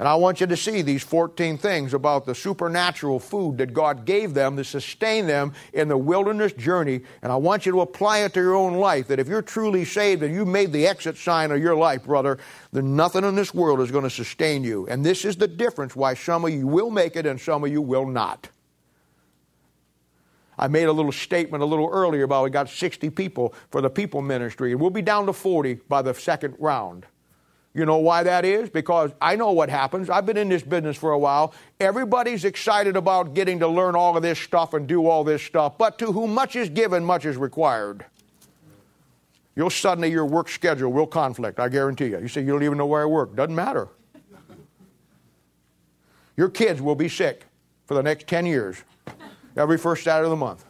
And I want you to see these 14 things about the supernatural food that God gave them to sustain them in the wilderness journey. And I want you to apply it to your own life. That if you're truly saved and you made the exit sign of your life, brother, then nothing in this world is going to sustain you. And this is the difference why some of you will make it and some of you will not. I made a little statement a little earlier about we got 60 people for the people ministry, and we'll be down to 40 by the second round. You know why that is? Because I know what happens. I've been in this business for a while. Everybody's excited about getting to learn all of this stuff and do all this stuff, but to whom much is given, much is required. You'll suddenly, your work schedule will conflict, I guarantee you. You say, You don't even know where I work. Doesn't matter. Your kids will be sick for the next 10 years, every first Saturday of the month.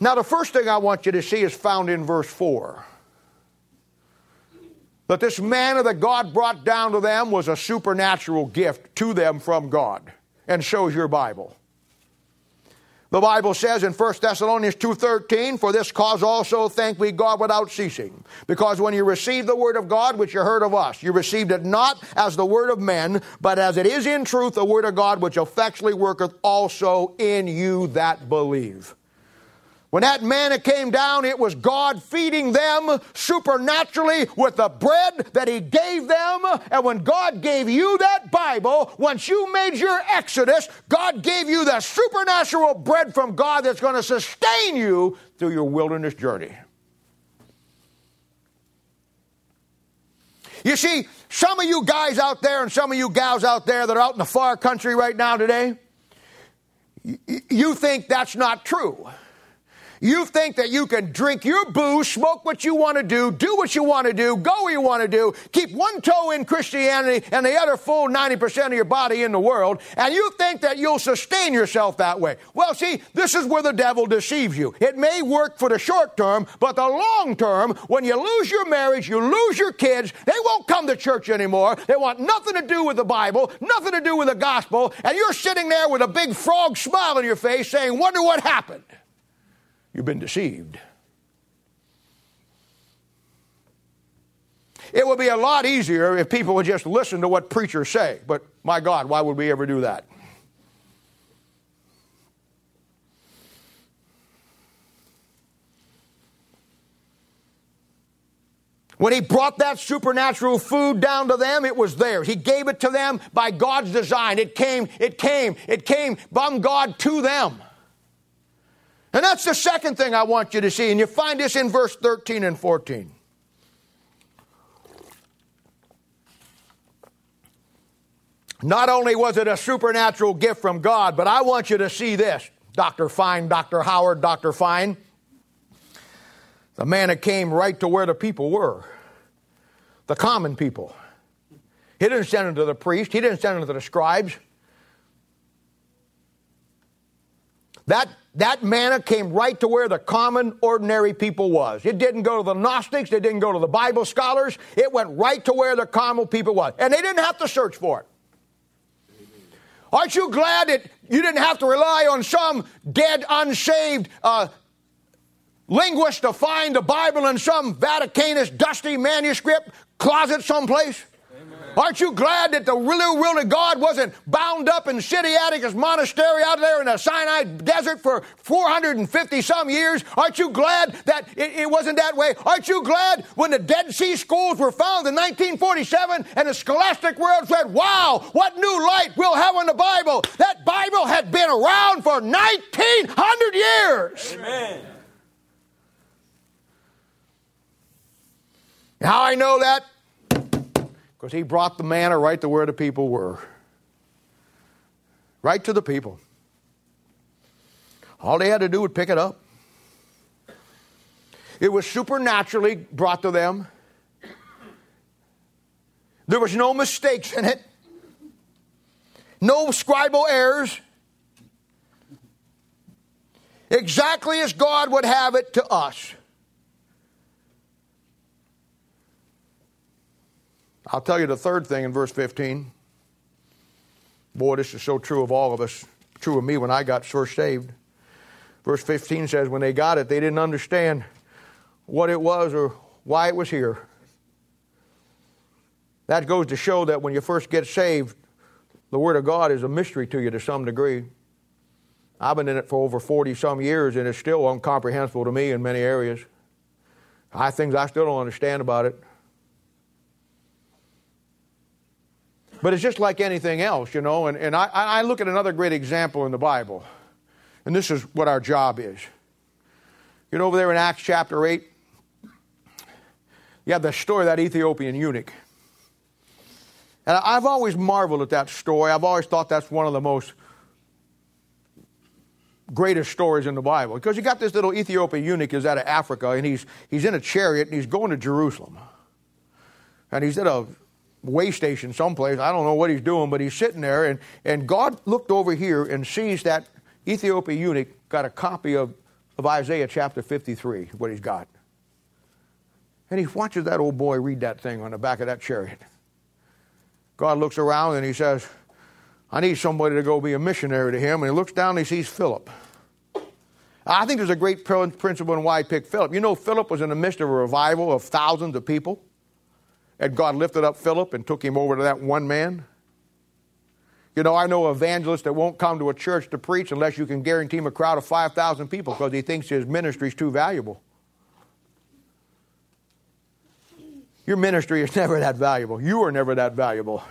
Now, the first thing I want you to see is found in verse 4. That this manna that God brought down to them was a supernatural gift to them from God, and shows your Bible. The Bible says in 1 Thessalonians 2:13, "For this cause also thank we God without ceasing, because when you received the word of God which you heard of us, you received it not as the word of men, but as it is in truth the word of God which effectually worketh also in you that believe." When that manna came down, it was God feeding them supernaturally with the bread that He gave them. And when God gave you that Bible, once you made your Exodus, God gave you the supernatural bread from God that's going to sustain you through your wilderness journey. You see, some of you guys out there and some of you gals out there that are out in the far country right now today, you think that's not true. You think that you can drink your booze, smoke what you want to do, do what you want to do, go where you want to do, keep one toe in Christianity and the other full 90% of your body in the world, and you think that you'll sustain yourself that way. Well, see, this is where the devil deceives you. It may work for the short term, but the long term, when you lose your marriage, you lose your kids, they won't come to church anymore. They want nothing to do with the Bible, nothing to do with the gospel, and you're sitting there with a big frog smile on your face saying, Wonder what happened. You've been deceived. It would be a lot easier if people would just listen to what preachers say, but my God, why would we ever do that? When he brought that supernatural food down to them, it was theirs. He gave it to them by God's design. It came, it came, it came from God to them. And that's the second thing I want you to see. And you find this in verse 13 and 14. Not only was it a supernatural gift from God, but I want you to see this, Dr. Fine, Dr. Howard, Dr. Fine. The man that came right to where the people were, the common people. He didn't send it to the priest, he didn't send it to the scribes. That that manna came right to where the common, ordinary people was. It didn't go to the Gnostics, it didn't go to the Bible scholars, it went right to where the common people was. And they didn't have to search for it. Aren't you glad that you didn't have to rely on some dead, unshaved uh, linguist to find the Bible in some Vaticanus dusty manuscript closet someplace? Aren't you glad that the real will of God wasn't bound up in Sinaiticus Monastery out there in the Sinai desert for 450 some years? Aren't you glad that it, it, wasn't that way? Aren't you glad when the Dead Sea Scrolls were found in 1947 and the scholastic world said, wow, what new light we'll have on the Bible? That Bible had been around for 1900 years. Amen. How I know that? Because he brought the manna right to where the people were. Right to the people. All they had to do was pick it up. It was supernaturally brought to them. There was no mistakes in it, no scribal errors. Exactly as God would have it to us. I'll tell you the third thing in verse 15. Boy, this is so true of all of us, true of me when I got first saved. Verse 15 says, when they got it, they didn't understand what it was or why it was here. That goes to show that when you first get saved, the Word of God is a mystery to you to some degree. I've been in it for over 40 some years, and it's still incomprehensible to me in many areas. I things I still don't understand about it. But it's just like anything else, you know. And, and I, I look at another great example in the Bible. And this is what our job is. You know, over there in Acts chapter 8, you have the story of that Ethiopian eunuch. And I've always marveled at that story. I've always thought that's one of the most greatest stories in the Bible. Because you got this little Ethiopian eunuch is out of Africa, and he's, he's in a chariot, and he's going to Jerusalem. And he's at a way station someplace. I don't know what he's doing, but he's sitting there, and, and God looked over here and sees that Ethiopian eunuch got a copy of, of Isaiah chapter 53, what he's got. And he watches that old boy read that thing on the back of that chariot. God looks around and he says, I need somebody to go be a missionary to him. And he looks down and he sees Philip. I think there's a great principle in why he picked Philip. You know, Philip was in the midst of a revival of thousands of people. And God lifted up Philip and took him over to that one man. You know, I know evangelists that won't come to a church to preach unless you can guarantee him a crowd of 5,000 people because he thinks his ministry is too valuable. Your ministry is never that valuable. You are never that valuable.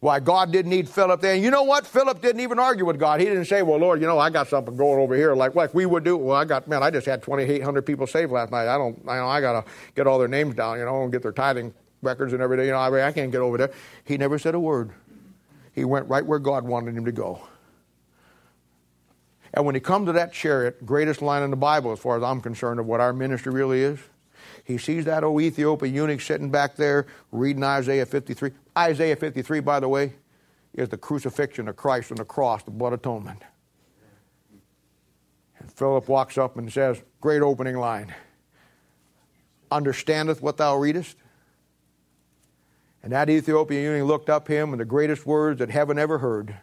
Why God didn't need Philip there. And you know what? Philip didn't even argue with God. He didn't say, Well, Lord, you know, I got something going over here like like we would do. Well, I got man, I just had twenty eight hundred people saved last night. I don't I know I gotta get all their names down, you know, and get their tithing records and everything. You know, I, I can't get over there. He never said a word. He went right where God wanted him to go. And when he come to that chariot, greatest line in the Bible, as far as I'm concerned, of what our ministry really is, he sees that old Ethiopian eunuch sitting back there reading Isaiah 53. Isaiah 53, by the way, is the crucifixion of Christ on the cross, the blood atonement. And Philip walks up and says, Great opening line. Understandeth what thou readest? And that Ethiopian eunuch looked up him in the greatest words that heaven ever heard.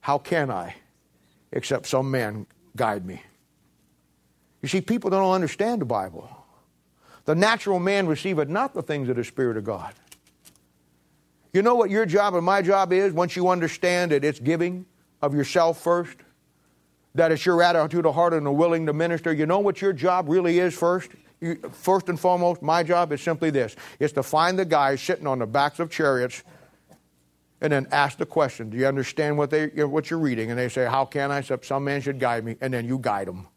How can I, except some man guide me? You see, people don't understand the Bible. The natural man receiveth not the things of the Spirit of God. You know what your job and my job is once you understand that it's giving of yourself first? That it's your attitude of heart and a willing to minister. You know what your job really is first? You, first and foremost, my job is simply this it's to find the guys sitting on the backs of chariots and then ask the question Do you understand what, they, what you're reading? And they say, How can I? Except some man should guide me. And then you guide them.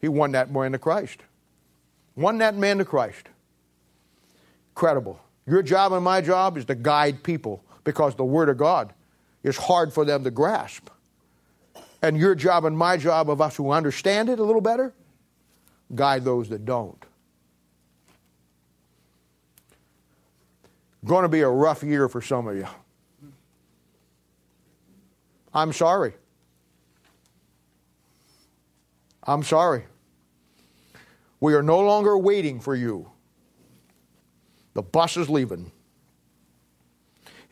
He won that boy into Christ. Won that man to Christ. Credible. Your job and my job is to guide people because the Word of God is hard for them to grasp. And your job and my job of us who understand it a little better, guide those that don't. Going to be a rough year for some of you. I'm sorry. I'm sorry. We are no longer waiting for you. The bus is leaving.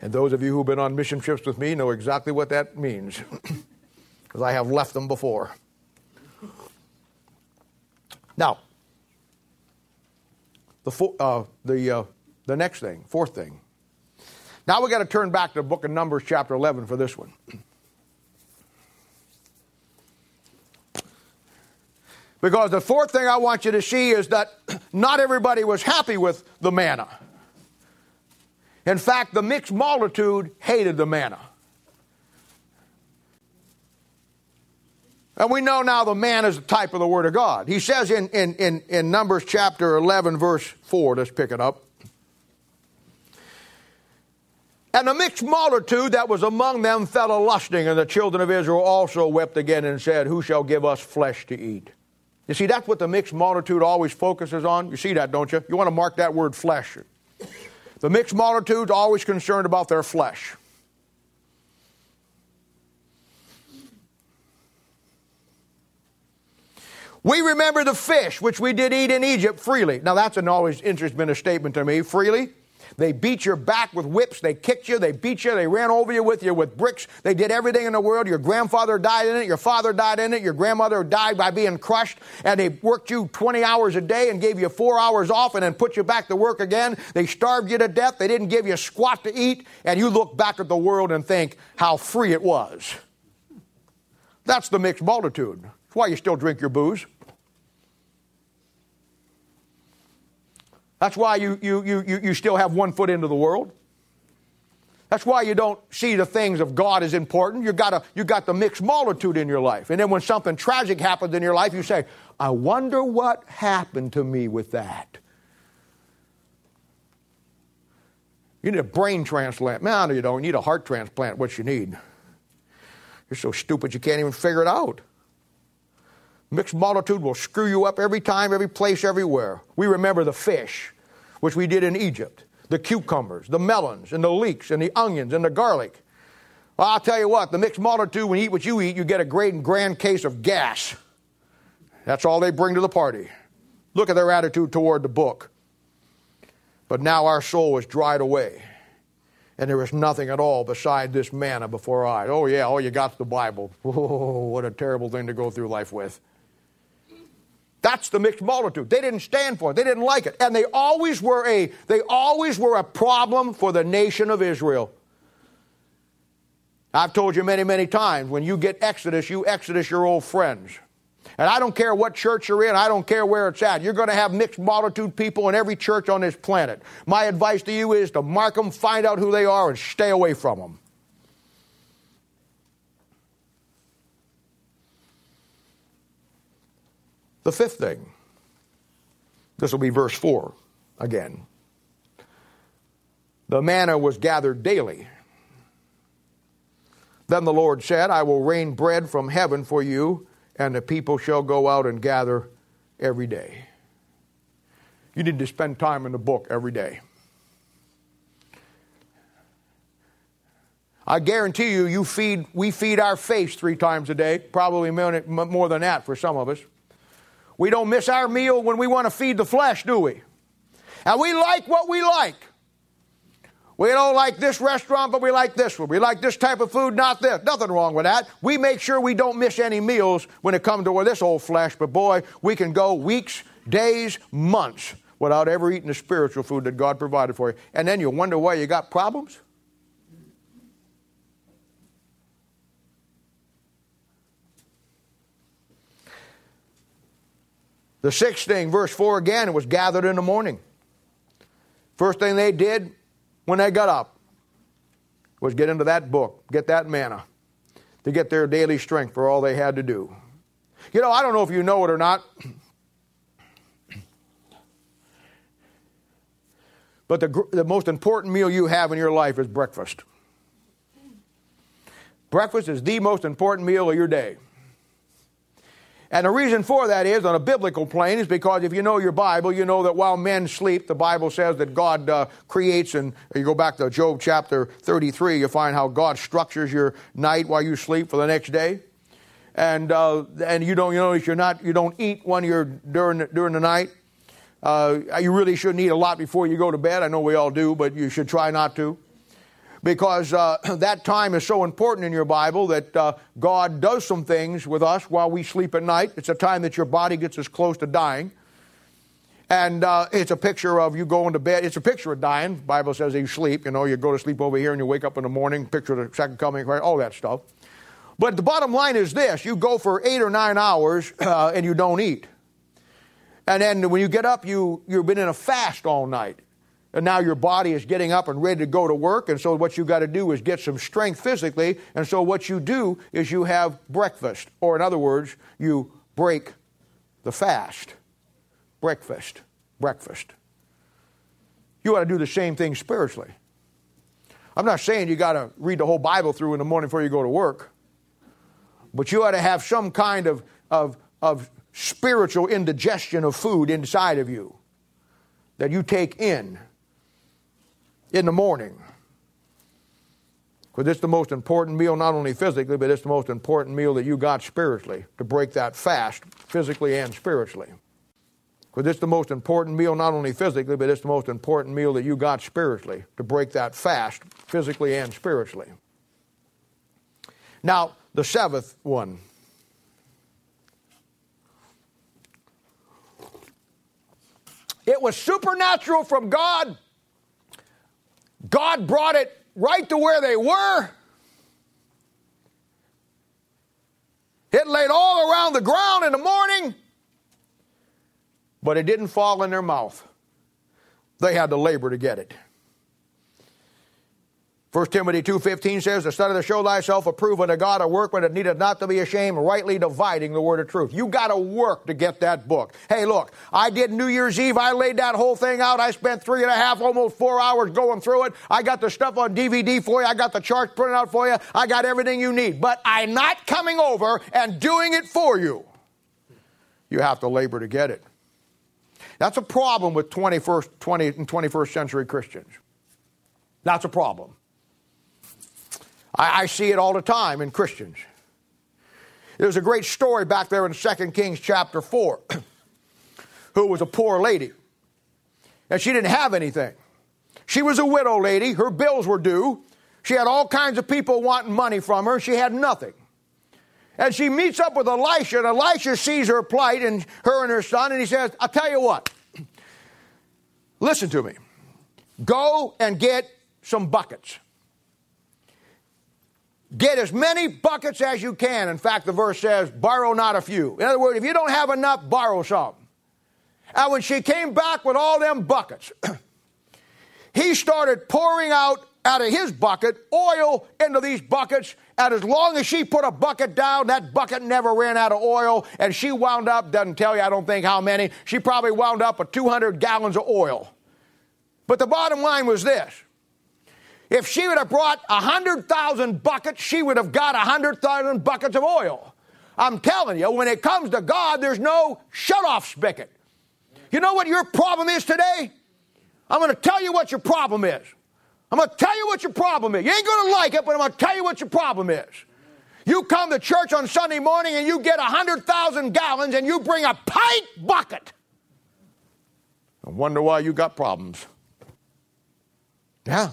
And those of you who've been on mission trips with me know exactly what that means, because I have left them before. Now, the, uh, the, uh, the next thing, fourth thing. Now we've got to turn back to the book of Numbers, chapter 11, for this one. Because the fourth thing I want you to see is that not everybody was happy with the manna. In fact, the mixed multitude hated the manna. And we know now the man is the type of the Word of God. He says in, in, in, in Numbers chapter 11, verse 4, let's pick it up. And the mixed multitude that was among them fell a lusting, and the children of Israel also wept again and said, Who shall give us flesh to eat? You see, that's what the mixed multitude always focuses on. You see that, don't you? You want to mark that word flesh. The mixed multitude's always concerned about their flesh. We remember the fish which we did eat in Egypt freely. Now that's an always interest been a statement to me. Freely. They beat your back with whips. They kicked you. They beat you. They ran over you with you with bricks. They did everything in the world. Your grandfather died in it. Your father died in it. Your grandmother died by being crushed. And they worked you 20 hours a day and gave you four hours off and then put you back to work again. They starved you to death. They didn't give you a squat to eat. And you look back at the world and think how free it was. That's the mixed multitude. That's why you still drink your booze. That's why you, you, you, you still have one foot into the world. That's why you don't see the things of God as important. You got a, you got the mixed multitude in your life. And then when something tragic happens in your life, you say, I wonder what happened to me with that. You need a brain transplant. No, you don't. You need a heart transplant, what you need. You're so stupid you can't even figure it out. Mixed multitude will screw you up every time, every place, everywhere. We remember the fish, which we did in Egypt the cucumbers, the melons, and the leeks, and the onions, and the garlic. Well, I'll tell you what, the mixed multitude, when you eat what you eat, you get a great and grand case of gas. That's all they bring to the party. Look at their attitude toward the book. But now our soul is dried away, and there is nothing at all beside this manna before our eyes. Oh, yeah, all you got's the Bible. Oh, what a terrible thing to go through life with. That's the mixed multitude. They didn't stand for it. They didn't like it. And they always were a they always were a problem for the nation of Israel. I've told you many, many times when you get Exodus, you Exodus your old friends. And I don't care what church you're in, I don't care where it's at. You're going to have mixed multitude people in every church on this planet. My advice to you is to mark them, find out who they are, and stay away from them. The fifth thing, this will be verse 4 again. The manna was gathered daily. Then the Lord said, I will rain bread from heaven for you, and the people shall go out and gather every day. You need to spend time in the book every day. I guarantee you, you feed, we feed our face three times a day, probably more than that for some of us. We don't miss our meal when we want to feed the flesh, do we? And we like what we like. We don't like this restaurant, but we like this one. We like this type of food, not this. Nothing wrong with that. We make sure we don't miss any meals when it comes to this old flesh, but boy, we can go weeks, days, months without ever eating the spiritual food that God provided for you. And then you wonder why you got problems? The sixth thing, verse 4 again, it was gathered in the morning. First thing they did when they got up was get into that book, get that manna, to get their daily strength for all they had to do. You know, I don't know if you know it or not, but the, the most important meal you have in your life is breakfast. Breakfast is the most important meal of your day. And the reason for that is, on a biblical plane, is because if you know your Bible, you know that while men sleep, the Bible says that God uh, creates, and you go back to Job chapter 33, you find how God structures your night while you sleep for the next day. And, uh, and you don't, you know, you're not, you don't eat when you're during, during the night. Uh, you really shouldn't eat a lot before you go to bed. I know we all do, but you should try not to because uh, that time is so important in your Bible that uh, God does some things with us while we sleep at night. It's a time that your body gets as close to dying. And uh, it's a picture of you going to bed. It's a picture of dying. The Bible says you sleep. You know, you go to sleep over here and you wake up in the morning, picture of the second coming, all that stuff. But the bottom line is this you go for eight or nine hours uh, and you don't eat. And then when you get up, you, you've been in a fast all night and now your body is getting up and ready to go to work. And so, what you've got to do is get some strength physically. And so, what you do is you have breakfast, or in other words, you break the fast. Breakfast. Breakfast. You ought to do the same thing spiritually. I'm not saying you got to read the whole Bible through in the morning before you go to work, but you ought to have some kind of, of, of spiritual indigestion of food inside of you that you take in in the morning. Because it's the most important meal, not only physically, but it's the most important meal that you got spiritually to break that fast, physically and spiritually. Because it's the most important meal, not only physically, but it's the most important meal that you got spiritually to break that fast, physically and spiritually. Now, the seventh one. It was supernatural from God God brought it right to where they were. It laid all around the ground in the morning, but it didn't fall in their mouth. They had to labor to get it. 1 Timothy 2.15 says, The study to show thyself approved unto God, a workman that needeth not to be ashamed, rightly dividing the word of truth. You got to work to get that book. Hey, look, I did New Year's Eve. I laid that whole thing out. I spent three and a half, almost four hours going through it. I got the stuff on DVD for you. I got the charts printed out for you. I got everything you need. But I'm not coming over and doing it for you. You have to labor to get it. That's a problem with 21st, 20th, and 21st century Christians. That's a problem. I, I see it all the time in Christians. There's a great story back there in 2 Kings chapter 4 who was a poor lady. And she didn't have anything. She was a widow lady. Her bills were due. She had all kinds of people wanting money from her. She had nothing. And she meets up with Elisha, and Elisha sees her plight and her and her son, and he says, I'll tell you what. Listen to me. Go and get some buckets. Get as many buckets as you can. In fact, the verse says, borrow not a few. In other words, if you don't have enough, borrow some. And when she came back with all them buckets, he started pouring out out of his bucket oil into these buckets. And as long as she put a bucket down, that bucket never ran out of oil. And she wound up, doesn't tell you, I don't think how many, she probably wound up with 200 gallons of oil. But the bottom line was this if she would have brought 100,000 buckets, she would have got 100,000 buckets of oil. I'm telling you, when it comes to God, there's no shut off spigot. You know what your problem is today? I'm going to tell you what your problem is. I'm going to tell you what your problem is. You ain't going to like it, but I'm going to tell you what your problem is. You come to church on Sunday morning and you get 100,000 gallons and you bring a pint bucket. I wonder why you got problems. Yeah.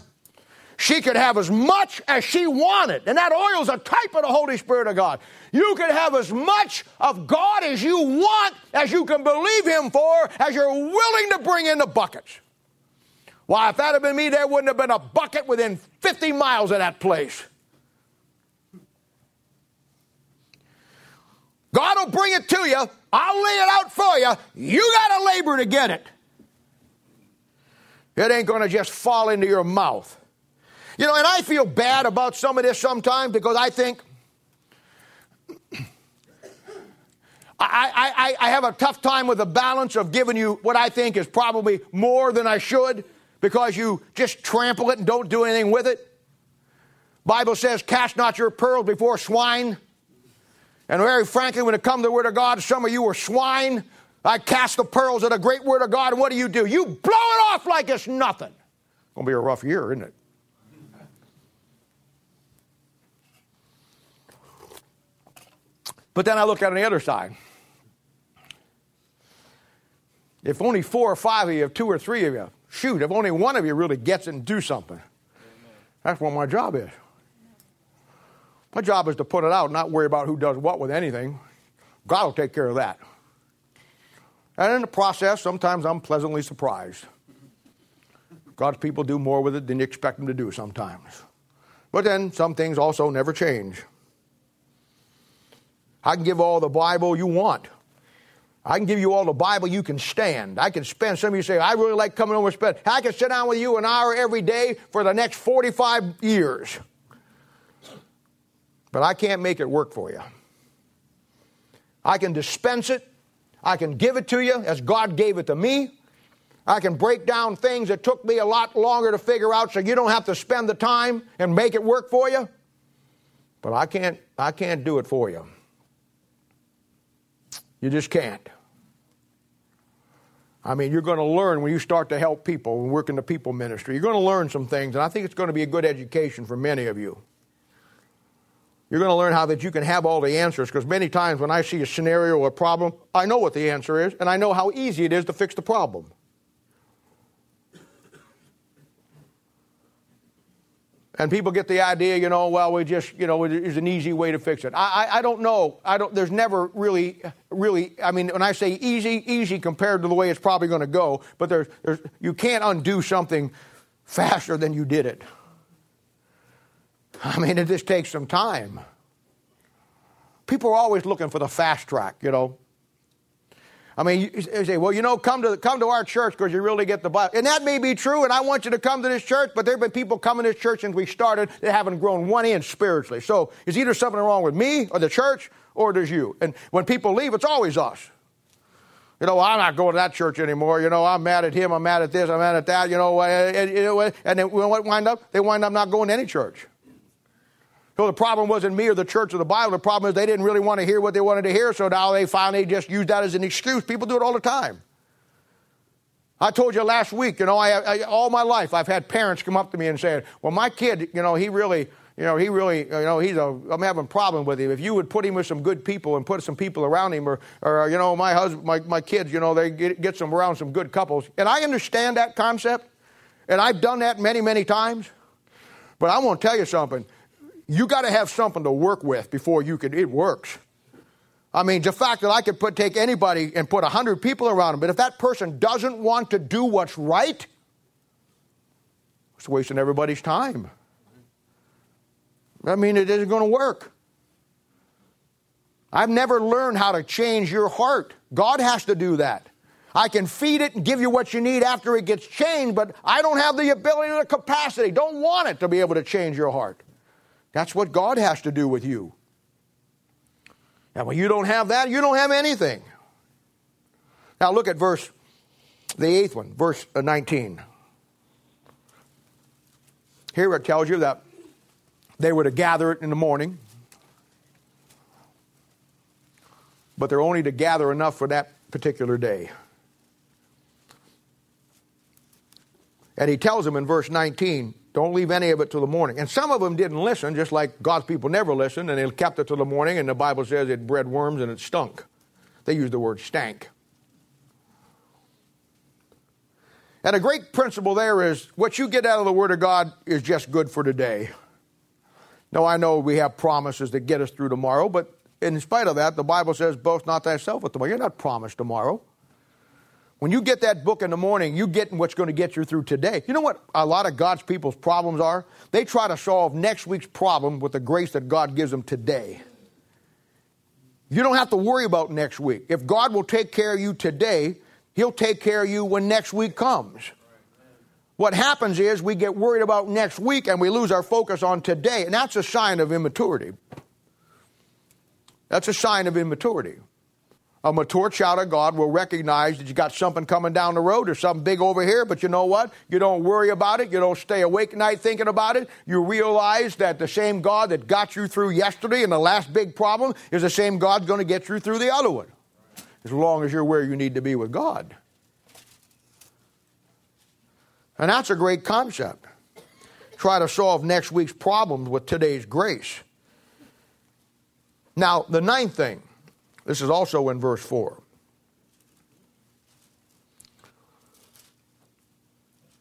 She could have as much as she wanted. And that oil is a type of the Holy Spirit of God. You could have as much of God as you want, as you can believe Him for, as you're willing to bring in the buckets. Why, if that had been me, there wouldn't have been a bucket within 50 miles of that place. God will bring it to you. I'll lay it out for you. You got to labor to get it. It ain't going to just fall into your mouth. You know, and I feel bad about some of this sometimes because I think I, I, I have a tough time with the balance of giving you what I think is probably more than I should because you just trample it and don't do anything with it. Bible says, cast not your pearls before swine. And very frankly, when it comes to the Word of God, some of you are swine. I cast the pearls of the great Word of God, and what do you do? You blow it off like it's nothing. It's going to be a rough year, isn't it? But then I look at it on the other side. If only four or five of you, two or three of you, shoot, if only one of you really gets it and do something, that's what my job is. My job is to put it out, not worry about who does what with anything. God will take care of that. And in the process, sometimes I'm pleasantly surprised. God's people do more with it than you expect them to do sometimes. But then some things also never change. I can give all the Bible you want. I can give you all the Bible you can stand. I can spend, some of you say, I really like coming over and spend. I can sit down with you an hour every day for the next 45 years. But I can't make it work for you. I can dispense it. I can give it to you as God gave it to me. I can break down things that took me a lot longer to figure out so you don't have to spend the time and make it work for you. But I can't I can't do it for you. You just can't. I mean, you're going to learn when you start to help people and work in the people ministry. You're going to learn some things, and I think it's going to be a good education for many of you. You're going to learn how that you can have all the answers because many times when I see a scenario or a problem, I know what the answer is, and I know how easy it is to fix the problem. And people get the idea, you know, well, we just, you know, there's an easy way to fix it. I, I, I, don't know. I don't. There's never really, really. I mean, when I say easy, easy compared to the way it's probably going to go, but there's, there's, you can't undo something faster than you did it. I mean, it just takes some time. People are always looking for the fast track, you know. I mean, you, say, well, you know, come to, come to our church because you really get the Bible. And that may be true, and I want you to come to this church, but there have been people coming to this church since we started that haven't grown one inch spiritually. So is either something wrong with me or the church or there's you. And when people leave, it's always us. You know, I'm not going to that church anymore. You know, I'm mad at him. I'm mad at this. I'm mad at that. You know, and, and then what wind up? They wind up not going to any church. So the problem wasn't me or the church or the Bible. The problem is they didn't really want to hear what they wanted to hear. So now they finally just use that as an excuse. People do it all the time. I told you last week, you know, I, I, all my life I've had parents come up to me and say, "Well, my kid, you know, he really, you know, he really, you know, he's a, I'm having a problem with him. If you would put him with some good people and put some people around him, or, or you know, my husband, my, my kids, you know, they get, get some around some good couples. And I understand that concept, and I've done that many, many times. But I want to tell you something you got to have something to work with before you can, it works. I mean, the fact that I could put, take anybody and put 100 people around them, but if that person doesn't want to do what's right, it's wasting everybody's time. I mean, it isn't going to work. I've never learned how to change your heart. God has to do that. I can feed it and give you what you need after it gets changed, but I don't have the ability or the capacity, don't want it to be able to change your heart. That's what God has to do with you. Now, when you don't have that, you don't have anything. Now look at verse, the eighth one, verse uh, 19. Here it tells you that they were to gather it in the morning, but they're only to gather enough for that particular day. And he tells them in verse 19, don't leave any of it till the morning. And some of them didn't listen, just like God's people never listened, and they kept it till the morning, and the Bible says it bred worms and it stunk. They use the word stank. And a great principle there is what you get out of the Word of God is just good for today. Now, I know we have promises that get us through tomorrow, but in spite of that, the Bible says, boast not thyself with tomorrow. You're not promised tomorrow. When you get that book in the morning, you get what's going to get you through today. You know what a lot of God's people's problems are? They try to solve next week's problem with the grace that God gives them today. You don't have to worry about next week. If God will take care of you today, He'll take care of you when next week comes. What happens is we get worried about next week and we lose our focus on today, and that's a sign of immaturity. That's a sign of immaturity. A mature child of God will recognize that you got something coming down the road, there's something big over here, but you know what? You don't worry about it. You don't stay awake at night thinking about it. You realize that the same God that got you through yesterday and the last big problem is the same God going to get you through the other one, as long as you're where you need to be with God. And that's a great concept. Try to solve next week's problems with today's grace. Now, the ninth thing this is also in verse 4.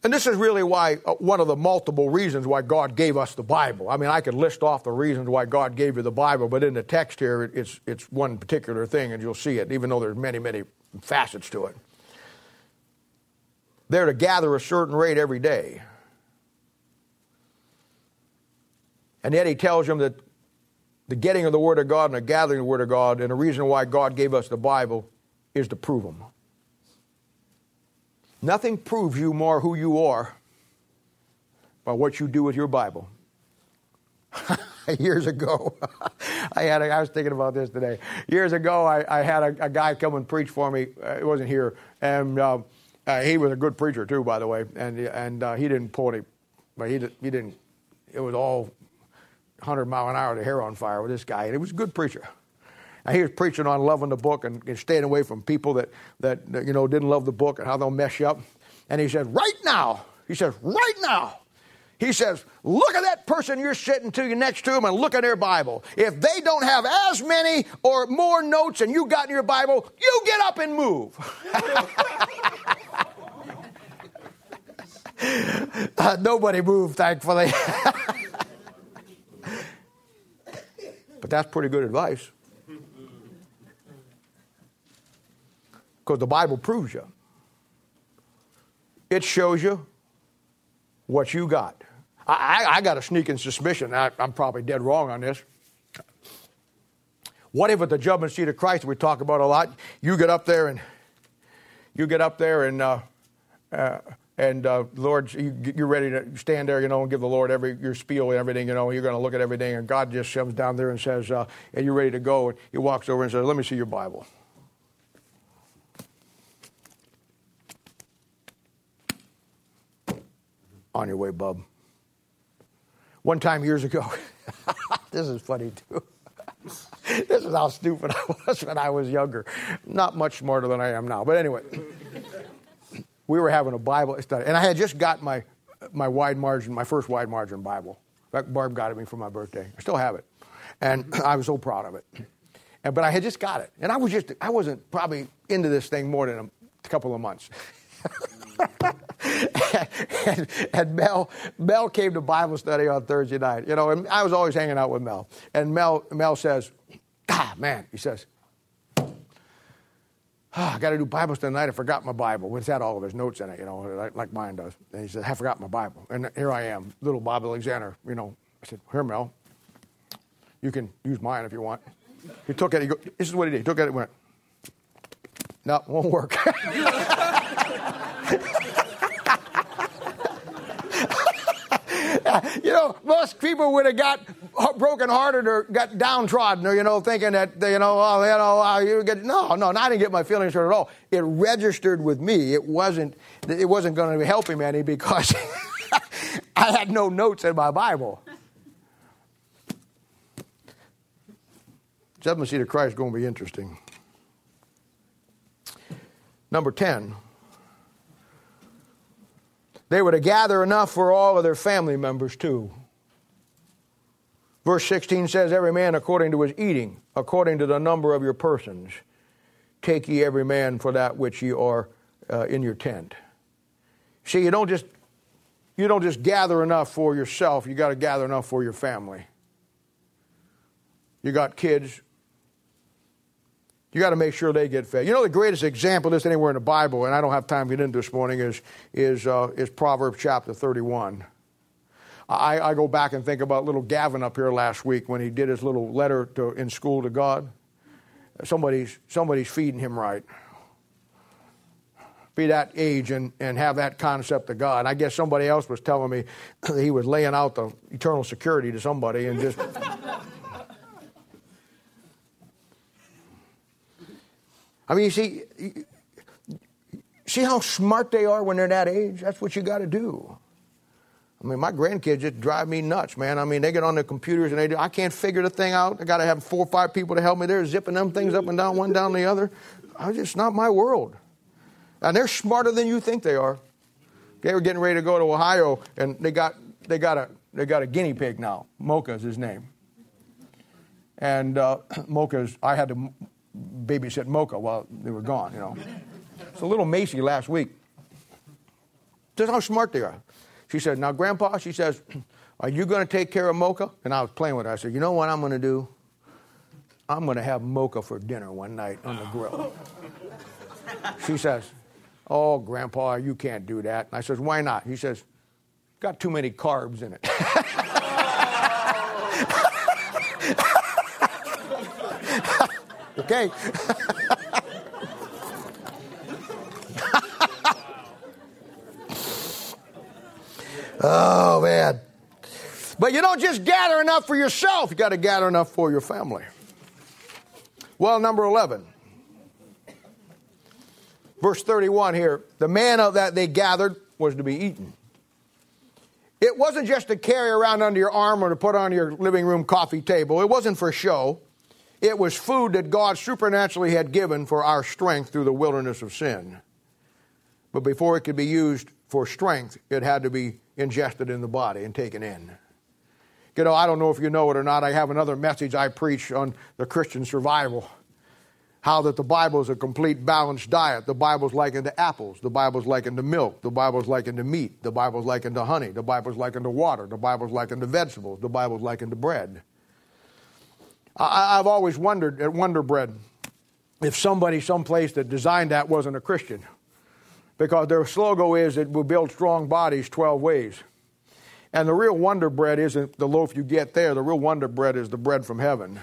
And this is really why, uh, one of the multiple reasons why God gave us the Bible. I mean, I could list off the reasons why God gave you the Bible, but in the text here, it's, it's one particular thing, and you'll see it, even though there's many, many facets to it. They're to gather a certain rate every day. And yet he tells them that the getting of the Word of God and the gathering of the Word of God, and the reason why God gave us the Bible is to prove them. Nothing proves you more who you are by what you do with your Bible. Years ago, I had a, I was thinking about this today. Years ago, I, I had a, a, guy come and preach for me. Uh, he wasn't here, and uh, uh, he was a good preacher too, by the way. And and uh, he didn't pull any, but he he didn't. It was all 100 mile an hour to hair on fire with this guy, and he was a good preacher. And he was preaching on loving the book and, and staying away from people that, that, that, you know, didn't love the book and how they'll mess you up. And he said, right now, he says, right now, he says, look at that person you're sitting to you next to him, and look at their Bible. If they don't have as many or more notes than you got in your Bible, you get up and move. uh, nobody moved, thankfully. But that's pretty good advice. Because the Bible proves you. It shows you what you got. I, I, I got a sneaking suspicion, I, I'm probably dead wrong on this. What if at the judgment seat of Christ we talk about a lot, you get up there and you get up there and uh, uh, and uh, Lord, you, you're ready to stand there, you know, and give the Lord every your spiel and everything, you know. You're going to look at everything, and God just comes down there and says, uh, "And you're ready to go." And he walks over and says, "Let me see your Bible." On your way, bub. One time years ago, this is funny too. this is how stupid I was when I was younger. Not much smarter than I am now, but anyway we were having a Bible study, and I had just got my my wide margin, my first wide margin Bible. In fact, Barb got it me for my birthday. I still have it, and I was so proud of it. And, but I had just got it, and I was just I wasn't probably into this thing more than a couple of months. and, and, Mel, Mel came to Bible study on Thursday night. You know, and I was always hanging out with Mel. And Mel, Mel says, "Ah, man," he says, oh, I got to do Bible study tonight. I forgot my Bible. It's had all of his notes in it, you know, like, like mine does. And he said, I forgot my Bible. And here I am, little Bob Alexander, you know. I said, Here, Mel, you can use mine if you want. He took it. He go, this is what he did. He took it and went, No, won't work. you know, most people would have got brokenhearted or got downtrodden or, you know, thinking that, you know, oh, you know, uh, you get, no, no, I didn't get my feelings hurt at all. It registered with me. It wasn't, it wasn't going to help him any because I had no notes in my Bible. Seventh seat of Christ is going to be interesting. Number 10. They were to gather enough for all of their family members too. Verse 16 says, Every man according to his eating, according to the number of your persons. Take ye every man for that which ye are uh, in your tent. See, you don't just you don't just gather enough for yourself, you got to gather enough for your family. You got kids, you got to make sure they get fed. You know, the greatest example of this anywhere in the Bible, and I don't have time to get into this morning, is, is, uh, is Proverbs chapter 31. I, I, go back and think about little Gavin up here last week when he did his little letter to, in school to God. Somebody's, somebody's feeding him right. Be that age and, and have that concept of God. I guess somebody else was telling me he was laying out the eternal security to somebody and just I mean, you see, see how smart they are when they're that age? That's what you got to do. I mean, my grandkids just drive me nuts, man. I mean, they get on their computers and they do, I can't figure the thing out. I got to have four or five people to help me. They're zipping them things up and down, one down the other. I just not my world. And they're smarter than you think they are. They were getting ready to go to Ohio, and they got they got a they got a guinea pig now. Mocha is his name. And uh, Mocha's, I had to babysit Mocha while they were gone, you know. So little Macy last week, just how smart they are. She said, Now, Grandpa, she says, Are you going to take care of Mocha? And I was playing with her. I said, You know what I'm going to do? I'm going to have Mocha for dinner one night on the grill. she says, Oh, Grandpa, you can't do that. And I says, Why not? He says, Got too many carbs in it. Okay. oh, man. But you don't just gather enough for yourself, you got to gather enough for your family. Well, number 11. Verse 31 here the manna that they gathered was to be eaten. It wasn't just to carry around under your arm or to put on your living room coffee table. It wasn't for show. It was food that God supernaturally had given for our strength through the wilderness of sin. But before it could be used for strength, it had to be ingested in the body and taken in. You know, I don't know if you know it or not, I have another message I preach on the Christian survival. How that the Bible is a complete balanced diet. The Bible's likened to apples. The Bible's likened to milk. The Bible's likened to meat. The Bible's likened to honey. The Bible's likened to water. The Bible's likened to vegetables. The Bible's likened to bread. I, have always wondered at Wonder Bread if somebody someplace that designed that wasn't a Christian. Because their slogan is that we build strong bodies 12 ways. And the real Wonder Bread isn't the loaf you get there, the real Wonder Bread is the bread from heaven.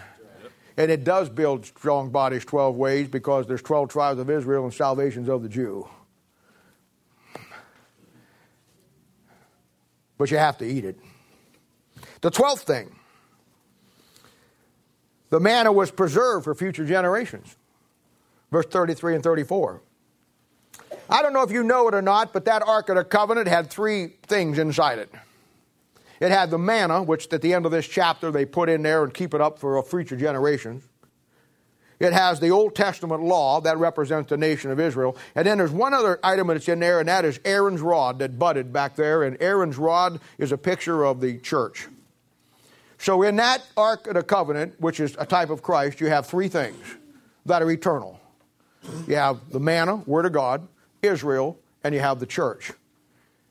And it does build strong bodies 12 ways because there's 12 tribes of Israel and salvations of the Jew. But you have to eat it. The 12th thing the manna was preserved for future generations. Verse 33 and 34. I don't know if you know it or not, but that Ark of the Covenant had three things inside it. It had the manna, which at the end of this chapter they put in there and keep it up for future generations. It has the Old Testament law that represents the nation of Israel. And then there's one other item that's in there, and that is Aaron's rod that budded back there. And Aaron's rod is a picture of the church. So in that Ark of the Covenant, which is a type of Christ, you have three things that are eternal. You have the manna, Word of God, Israel, and you have the church.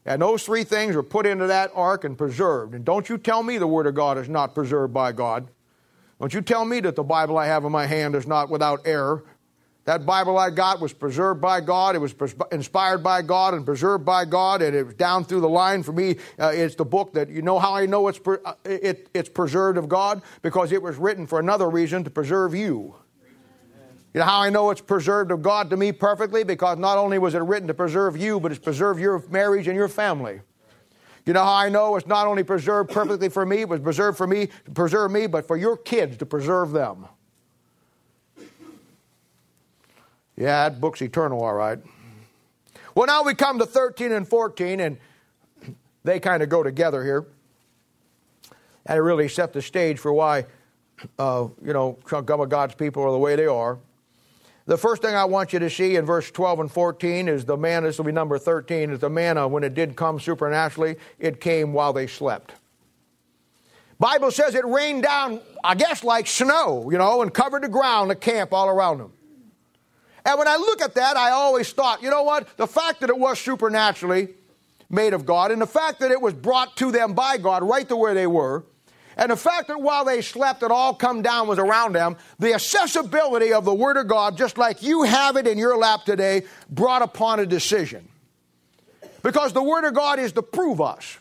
And those three things are put into that ark and preserved. And don't you tell me the Word of God is not preserved by God. Don't you tell me that the Bible I have in my hand is not without error. That Bible I got was preserved by God. It was inspired by God and preserved by God, and it was down through the line for me. Uh, it's the book that you know how I know it's uh, it, it's preserved of God because it was written for another reason to preserve you. You know how I know it's preserved of God to me perfectly? Because not only was it written to preserve you, but it's preserved your marriage and your family. You know how I know it's not only preserved perfectly for me, but preserved for me to preserve me, but for your kids to preserve them. Yeah, that book's eternal, all right. Well, now we come to 13 and 14, and they kind of go together here. And it really set the stage for why, uh, you know, some of God's people are the way they are. The first thing I want you to see in verse 12 and 14 is the manna, this will be number 13, is the manna, when it did come supernaturally, it came while they slept. Bible says it rained down, I guess, like snow, you know, and covered the ground, the camp all around them. And when I look at that, I always thought, you know what? The fact that it was supernaturally made of God, and the fact that it was brought to them by God right to where they were, and the fact that while they slept, it all come down was around them. The accessibility of the Word of God, just like you have it in your lap today, brought upon a decision. Because the Word of God is to prove us.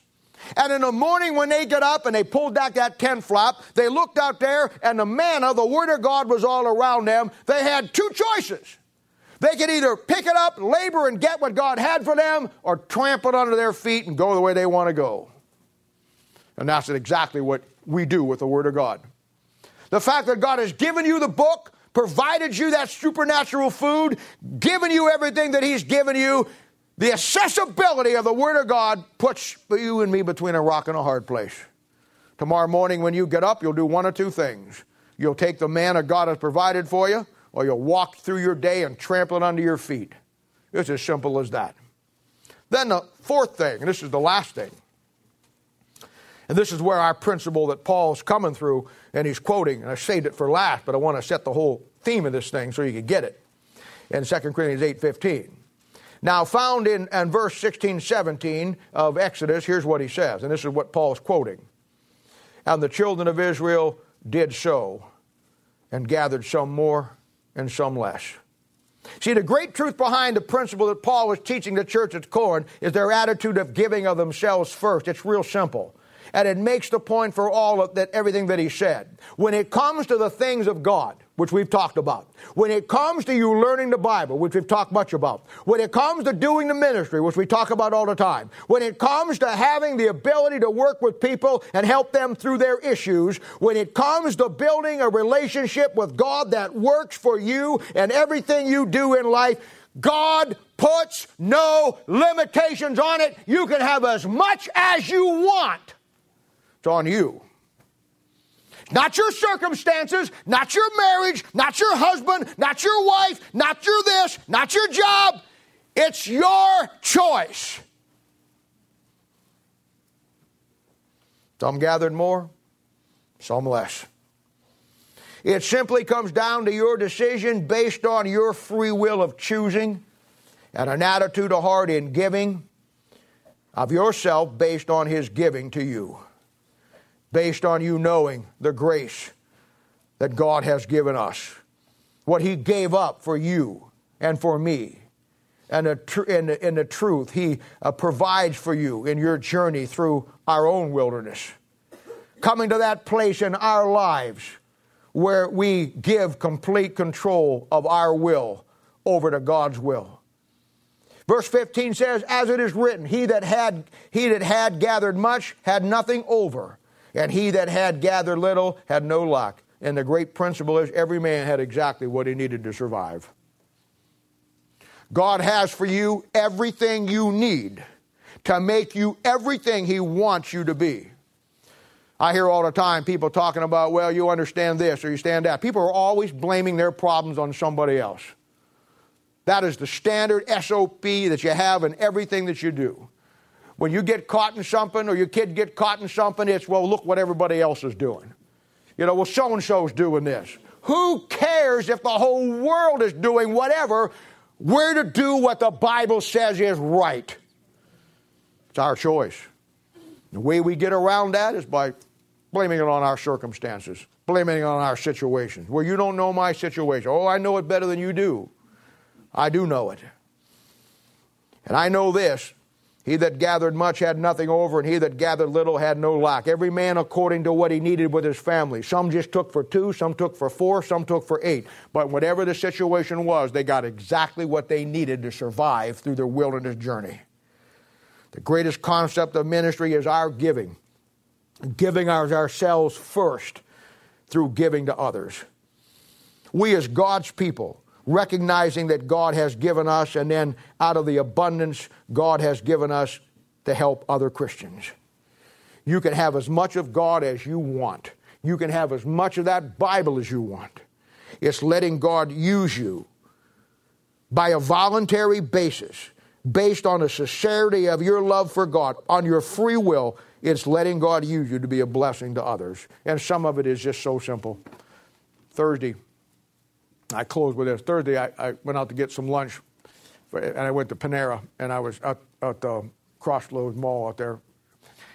And in the morning when they get up and they pulled back that tent flap, they looked out there and the manna, the Word of God was all around them. They had two choices. They could either pick it up, labor, and get what God had for them, or trample it under their feet and go the way they want to go. And that's exactly what we do with the Word of God. The fact that God has given you the book, provided you that supernatural food, given you everything that He's given you, the accessibility of the Word of God puts you and me between a rock and a hard place. Tomorrow morning, when you get up, you'll do one or two things. You'll take the manna God has provided for you, or you'll walk through your day and trample it under your feet. It's as simple as that. Then the fourth thing, and this is the last thing, and this is where our principle that Paul's coming through, and he's quoting, and I saved it for last, but I want to set the whole theme of this thing so you can get it. In 2 Corinthians 8.15. Now, found in, in verse 16, 17 of Exodus, here's what he says, and this is what Paul's quoting. And the children of Israel did so, and gathered some more and some less. See, the great truth behind the principle that Paul was teaching the church at Corinth is their attitude of giving of themselves first. It's real simple and it makes the point for all of that everything that he said. When it comes to the things of God, which we've talked about, when it comes to you learning the Bible, which we've talked much about, when it comes to doing the ministry, which we talk about all the time, when it comes to having the ability to work with people and help them through their issues, when it comes to building a relationship with God that works for you and everything you do in life, God puts no limitations on it. You can have as much as you want. It's on you. Not your circumstances, not your marriage, not your husband, not your wife, not your this, not your job. It's your choice. Some gathered more, some less. It simply comes down to your decision based on your free will of choosing and an attitude of heart in giving of yourself based on His giving to you based on you knowing the grace that God has given us, what He gave up for you and for me, and and the truth He uh, provides for you in your journey through our own wilderness. Coming to that place in our lives where we give complete control of our will over to God's will. Verse 15 says, As it is written, he that had he that had gathered much had nothing over, and he that had gathered little had no lack. And the great principle is every man had exactly what he needed to survive. God has for you everything you need to make you everything he wants you to be. I hear all the time people talking about, well, you understand this or you stand that. People are always blaming their problems on somebody else. That is the standard SOP that you have in everything that you do. When you get caught in something or your kid get caught in something, it's, well, look what everybody else is doing. You know, well, so and so's doing this. Who cares if the whole world is doing whatever? We're to do what the Bible says is right. It's our choice. The way we get around that is by blaming it on our circumstances, blaming it on our situations. Well, you don't know my situation. Oh, I know it better than you do. I do know it. And I know this he that gathered much had nothing over, and he that gathered little had no lack. Every man according to what he needed with his family. Some just took for two, some took for four, some took for eight. But whatever the situation was, they got exactly what they needed to survive through their wilderness journey. The greatest concept of ministry is our giving, giving ourselves first through giving to others. We, as God's people, recognizing that God has given us, and then out of the abundance God has given us to help other Christians. You can have as much of God as you want. You can have as much of that Bible as you want. It's letting God use you by a voluntary basis, based on the sincerity of your love for God, on your free will. It's letting God use you to be a blessing to others. And some of it is just so simple. Thursday, I closed with this. Thursday, I, I, went out to get some lunch, and I went to Panera, and I was at, at the Crossroads Mall out there.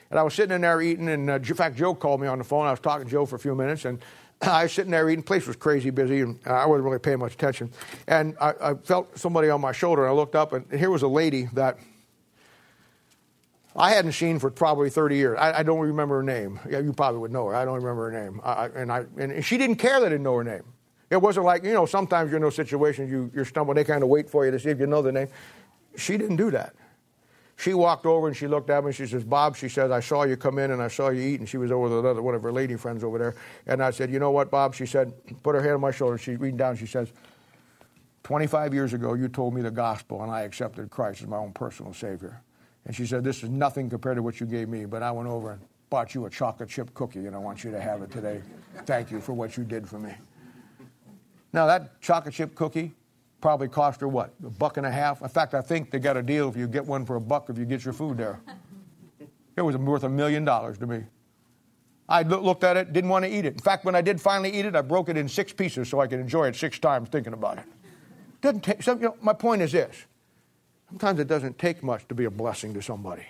And I was sitting in there eating, and uh, in fact, Joe called me on the phone. I was talking to Joe for a few minutes, and I was sitting there eating. Place was crazy busy, and I wasn't really paying much attention. And I, I felt somebody on my shoulder, and I looked up, and here was a lady that I hadn't seen for probably 30 years. I, I, don't remember her name. Yeah, you probably would know her. I don't remember her name. I, and, I, and she didn't care that I didn't know her name. It wasn't like, you know, sometimes you're in those situations, you, you're stumbling, they kind of wait for you to see if you know the name. She didn't do that. She walked over and she looked at me and she says, Bob, she says, I saw you come in and I saw you eat. And she was over with another one of her lady friends over there. And I said, You know what, Bob? She said, Put her hand on my shoulder. She's reading down. She says, 25 years ago, you told me the gospel and I accepted Christ as my own personal Savior. And she said, This is nothing compared to what you gave me, but I went over and bought you a chocolate chip cookie and I want you to have it today. Thank you for what you did for me. Now, that chocolate chip cookie probably cost her what? A buck and a half? In fact, I think they got a deal if you get one for a buck if you get your food there. It was worth a million dollars to me. I looked at it, didn't want to eat it. In fact, when I did finally eat it, I broke it in six pieces so I could enjoy it six times thinking about it. Doesn't take, some, you know, my point is this sometimes it doesn't take much to be a blessing to somebody.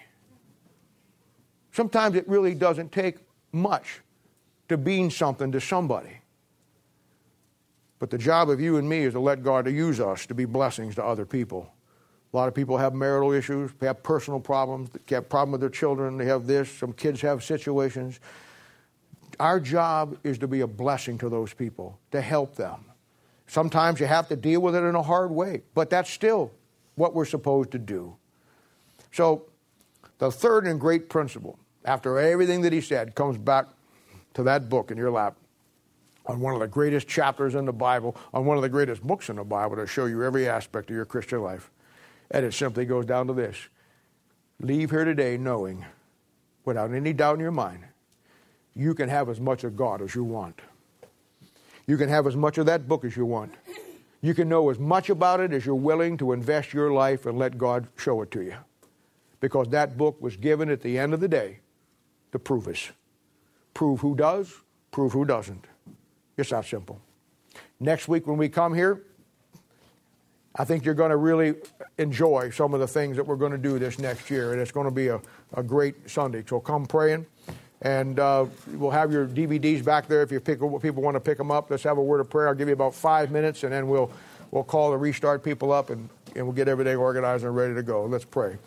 Sometimes it really doesn't take much to mean something to somebody. But the job of you and me is to let God to use us to be blessings to other people. A lot of people have marital issues, have personal problems, they have problem with their children, they have this, some kids have situations. Our job is to be a blessing to those people, to help them. Sometimes you have to deal with it in a hard way, but that's still what we're supposed to do. So, the third and great principle, after everything that he said, comes back to that book in your lap on one of the greatest chapters in the Bible, on one of the greatest books in the Bible to show you every aspect of your Christian life. And it simply goes down to this Leave here today knowing, without any doubt in your mind, you can have as much of God as you want. You can have as much of that book as you want. You can know as much about it as you're willing to invest your life and let God show it to you. Because that book was given at the end of the day to prove us. Prove who does, prove who doesn't. It's that simple. Next week when we come here, I think you're going to really enjoy some of the things that we're going to do this next year, and it's going to be a, a great Sunday. So come praying, and uh, we'll have your DVDs back there if you pick, people want to pick them up. Let's have a word of prayer. I'll give you about five minutes, and then we'll we'll call the restart people up, and, and we'll get everything organized and ready to go. Let's pray.